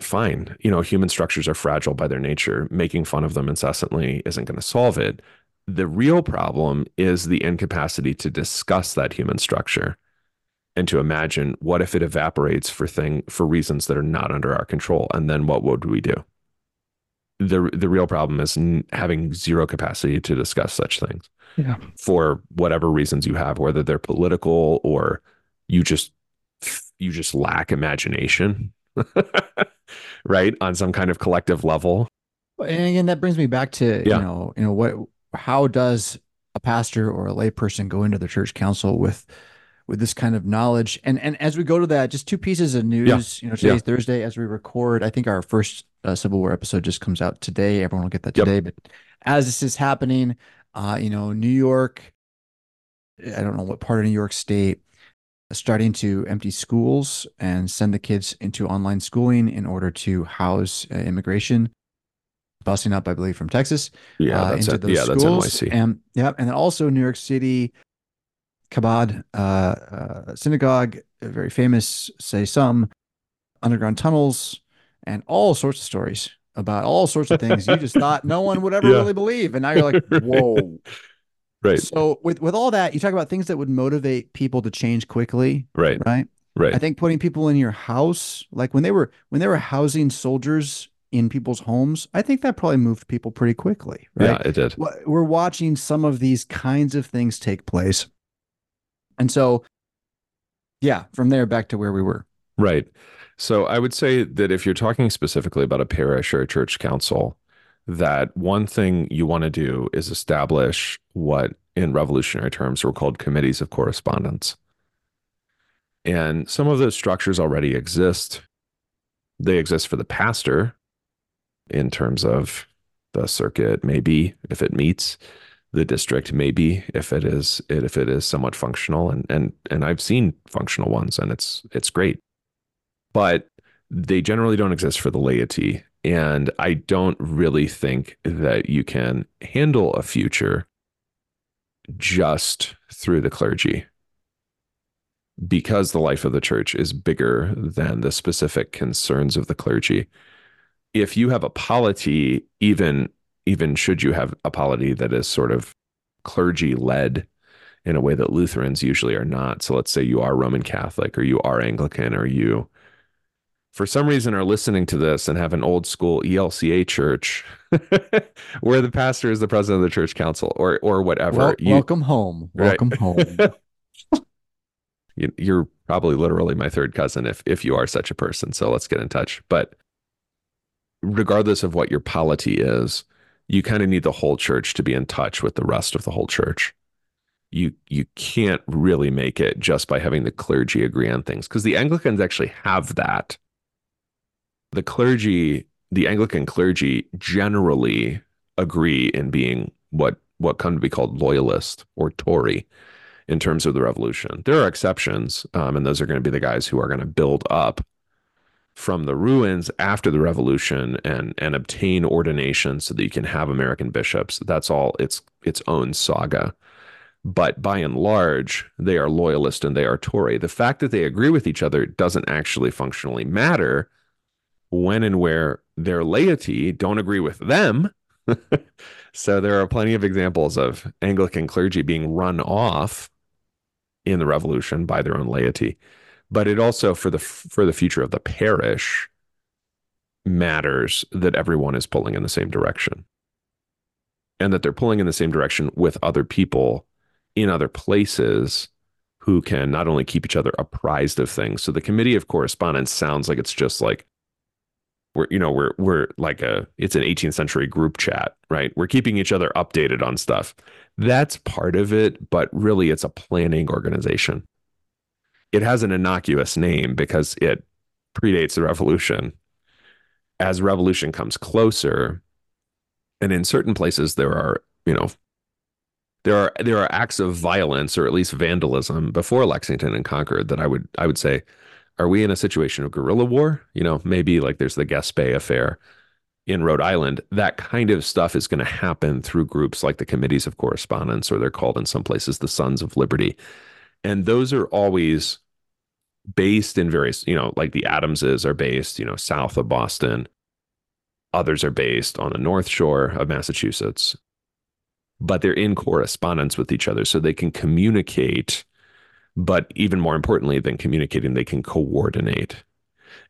Fine. You know, human structures are fragile by their nature. Making fun of them incessantly isn't going to solve it. The real problem is the incapacity to discuss that human structure and to imagine what if it evaporates for thing for reasons that are not under our control and then what would we do the the real problem is having zero capacity to discuss such things yeah. for whatever reasons you have whether they're political or you just you just lack imagination right on some kind of collective level and again that brings me back to yeah. you know you know what how does a pastor or a layperson go into the church council with with this kind of knowledge? And and as we go to that, just two pieces of news. Yeah. You know, today's yeah. Thursday as we record. I think our first uh, Civil War episode just comes out today. Everyone will get that today. Yep. But as this is happening, uh, you know, New York. I don't know what part of New York State starting to empty schools and send the kids into online schooling in order to house uh, immigration busing up, I believe, from Texas. Yeah, uh, that's into those yeah, schools. that's NYC. And yeah, and then also New York City, Chabad uh, uh, synagogue, very famous, say some underground tunnels and all sorts of stories about all sorts of things you just thought no one would ever Yeah. really believe. And now you're like, whoa. Right. So with with all that, you talk about things that would motivate people to change quickly, Right. right? Right. I think putting people in your house, like when they were when they were housing soldiers in people's homes, I think that probably moved people pretty quickly, right? Yeah, it did. We're watching some of these kinds of things take place. And so yeah, from there back to where we were. Right. So I would say that if you're talking specifically about a parish or a church council, that one thing you want to do is establish what in revolutionary terms were called committees of correspondence. And some of those structures already exist. They exist for the pastor in terms of the circuit, maybe if it meets the district, maybe if it is if it is somewhat functional. And and and I've seen functional ones and it's it's great but they generally don't exist for the laity. And I don't really think that you can handle a future just through the clergy because the life of the church is bigger than the specific concerns of the clergy. If you have a polity, even even should you have a polity that is sort of clergy led in a way that Lutherans usually are not. So let's say you are Roman Catholic or you are Anglican or you for some reason are listening to this and have an old school ELCA church where the pastor is the president of the church council or or whatever. Wel- You- welcome home. Right. Welcome home. you- you're probably literally my third cousin if if you are such a person. So let's get in touch. But regardless of what your polity is, you kind of need the whole church to be in touch with the rest of the whole church. You you can't really make it just by having the clergy agree on things because the Anglicans actually have that. The clergy, the Anglican clergy generally agree in being what what come to be called loyalist or Tory in terms of the revolution. There are exceptions, um, and those are going to be the guys who are going to build up from the ruins after the revolution and and obtain ordination so that you can have American bishops. That's all its its own saga. But by and large, they are loyalist and they are Tory. The fact that they agree with each other doesn't actually functionally matter when and where their laity don't agree with them. so there are plenty of examples of Anglican clergy being run off in the revolution by their own laity but it also for the for the future of the parish matters that everyone is pulling in the same direction. And that they're pulling in the same direction with other people in other places who can not only keep each other apprised of things. So the committee of correspondence sounds like it's just like we're you know we're we're like a it's an 18th century group chat right? We're keeping each other updated on stuff. That's part of it but really it's a planning organization it has an innocuous name because it predates the revolution. As revolution comes closer, and in certain places there are, you know, there are there are acts of violence or at least vandalism before Lexington and Concord that I would I would say, are we in a situation of guerrilla war? You know, maybe like there's the Gaspé affair in Rhode Island. That kind of stuff is going to happen through groups like the committees of correspondence, or they're called in some places the Sons of Liberty and those are always based in various you know like the adamses are based you know south of boston. Others are based on the north shore of massachusetts. But they're in correspondence with each other so they can communicate but even more importantly than communicating they can coordinate.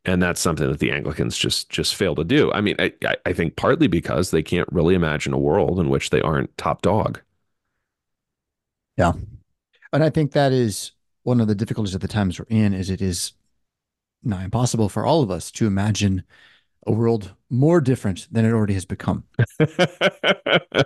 And that's something that the anglicans just just fail to do. I mean i I- think partly because they can't really imagine a world in which they aren't top dog. Yeah. And I think that is one of the difficulties of the times we're in is it is nigh impossible for all of us to imagine a world more different than it already has become.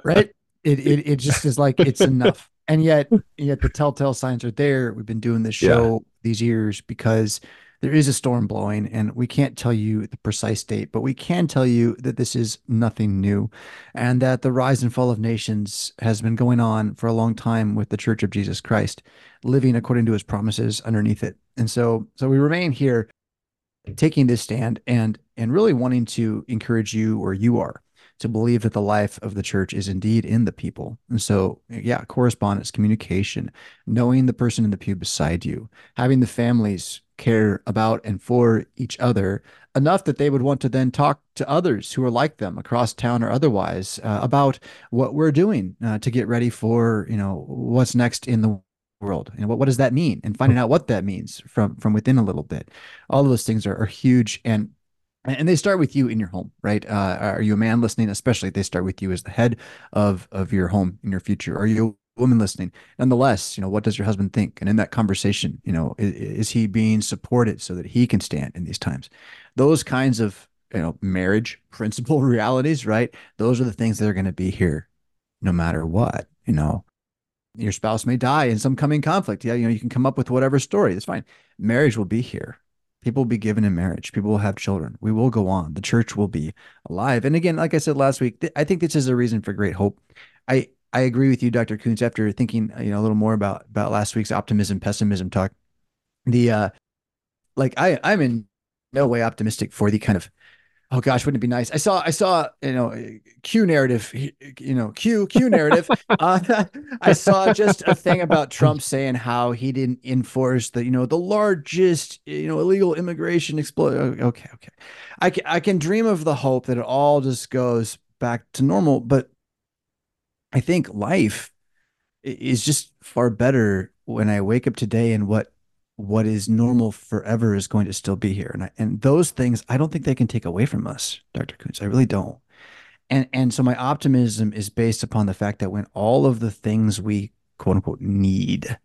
Right? It it it just is like it's enough. And yet yet the telltale signs are there. We've been doing this show these years because there is a storm blowing and we can't tell you the precise date, but we can tell you that this is nothing new and that the rise and fall of nations has been going on for a long time with the Church of Jesus Christ living according to his promises underneath it. And so so we remain here taking this stand and and really wanting to encourage you or you are to believe that the life of the church is indeed in the people. And so yeah, correspondence, communication, knowing the person in the pew beside you, having the families care about and for each other enough that they would want to then talk to others who are like them across town or otherwise uh, about what we're doing uh, to get ready for you know what's next in the world and what, what does that mean? And finding out what that means from from within a little bit. All of those things are, are huge and and they start with you in your home right? Uh, are you a man listening? Especially they start with you as the head of of your home in your future. Are you a woman listening? Nonetheless you know what does your husband think? And in that conversation you know is, is, he being supported so that he can stand in these times? Those kinds of you know marriage principle realities right? Those are the things that are going to be here no matter what you know your spouse may die in some coming conflict. Yeah you know you can come up with whatever story that's fine. Marriage will be here. People will be given in marriage. People will have children. We will go on. The church will be alive. And again like i said last week th- i think this is a reason for great hope. I I agree with you, Dr. Koontz. After thinking, you know, a little more about about last week's optimism pessimism talk, the uh, like I I'm in no way optimistic for the kind of oh gosh wouldn't it be nice? I saw i saw you know q narrative you know q q narrative. Uh, i saw just a thing about trump saying how he didn't enforce the you know the largest you know illegal immigration explode okay okay. I can, I can dream of the hope that it all just goes back to normal but I think life is just far better when I wake up today and what what is normal forever is going to still be here. And I, and those things I don't think they can take away from us, Dr. Koontz. I really don't. And and so my optimism is based upon the fact that when all of the things we quote unquote need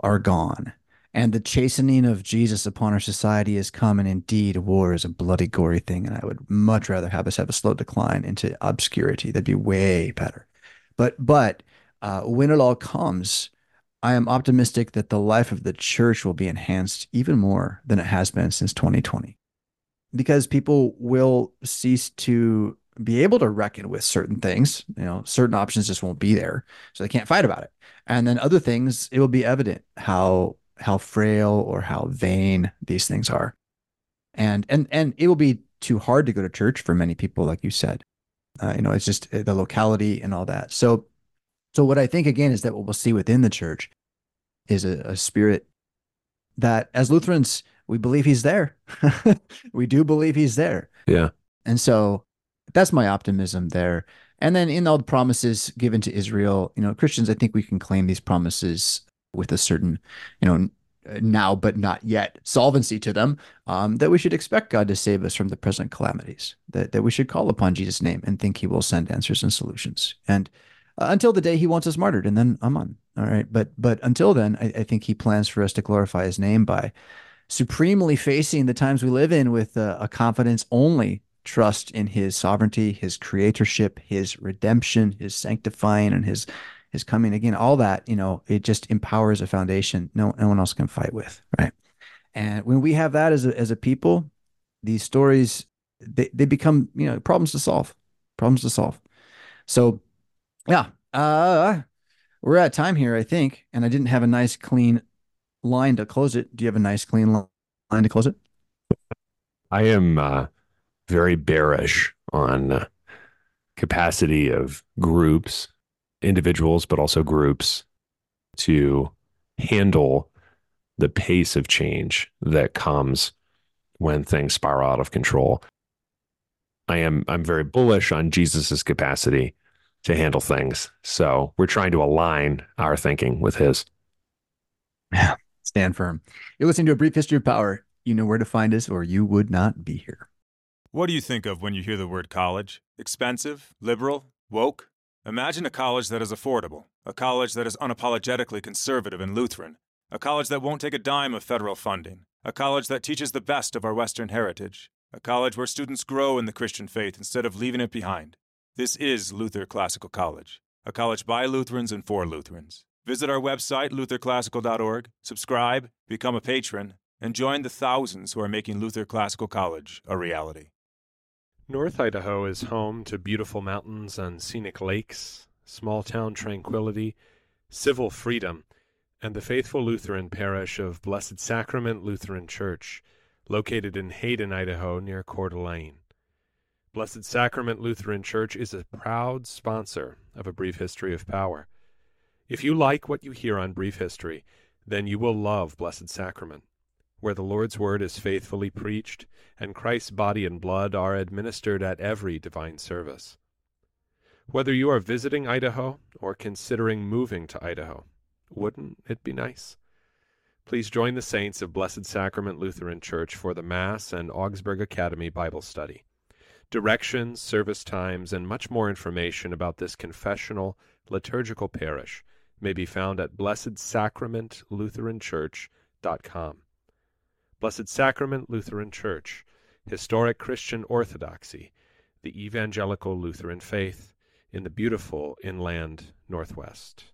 are gone and the chastening of Jesus upon our society is come, and indeed war is a bloody, gory thing. And I would much rather have us have a slow decline into obscurity. That'd be way better. But but uh, when it all comes, I am optimistic that the life of the church will be enhanced even more than it has been since 2020, because people will cease to be able to reckon with certain things. You know, certain options just won't be there, so they can't fight about it. And then other things, it will be evident how how frail or how vain these things are, and and and it will be too hard to go to church for many people, like you said. Uh, you know, it's just uh, the locality and all that. So, so what I think again is that what we'll see within the church is a, a spirit that, as Lutherans, we believe he's there. we do believe he's there. Yeah. And so that's my optimism there. And then in all the promises given to Israel, you know, Christians, I think we can claim these promises with a certain, you know, now but not yet solvency to them um, that we should expect god to save us from the present calamities that, that we should call upon jesus name and think he will send answers and solutions and uh, until the day he wants us martyred and then i'm on. All right? But but until then I, I, think he plans for us to glorify his name by supremely facing the times we live in with a, confidence only trust in his sovereignty his creatorship his redemption his sanctifying and his is coming. Again all that you know it just empowers a foundation no, no one else can fight with right? And when we have that as a, as a people these stories they, they become you know problems to solve problems to solve. So yeah uh we're at time here i think and i didn't have a nice clean line to close it do you have a nice clean line to close it i am uh, very bearish on capacity of groups individuals, but also groups to handle the pace of change that comes when things spiral out of control. I am I'm very bullish on Jesus's capacity to handle things. So we're trying to align our thinking with his. Yeah, stand firm. You're listening to a brief history of power. You know where to find us, or you would not be here. What do you think of when you hear the word college? Expensive, liberal, woke? Imagine a college that is affordable, a college that is unapologetically conservative and Lutheran, a college that won't take a dime of federal funding, a college that teaches the best of our Western heritage, a college where students grow in the Christian faith instead of leaving it behind. This is Luther Classical College, a college by Lutherans and for Lutherans. Visit our website, lutherclassical.org, subscribe, become a patron, and join the thousands who are making Luther Classical College a reality. North Idaho is home to beautiful mountains and scenic lakes, small town tranquility, civil freedom, and the faithful Lutheran parish of Blessed Sacrament Lutheran Church, located in Hayden, Idaho, near Coeur d'Alene. Blessed Sacrament Lutheran Church is a proud sponsor of A Brief History of Power. If you like what you hear on Brief History, then you will love Blessed Sacrament. where the Lord's word is faithfully preached and Christ's body and blood are administered at every divine service. Whether you are visiting Idaho or considering moving to Idaho, wouldn't it be nice? Please join the saints of Blessed Sacrament Lutheran Church for the Mass and Augsburg Academy Bible Study. Directions, service times, and much more information about this confessional liturgical parish may be found at blessedsacramentlutheranchurch.com. Blessed Sacrament Lutheran Church, historic Christian orthodoxy, the evangelical Lutheran faith in the beautiful inland Northwest.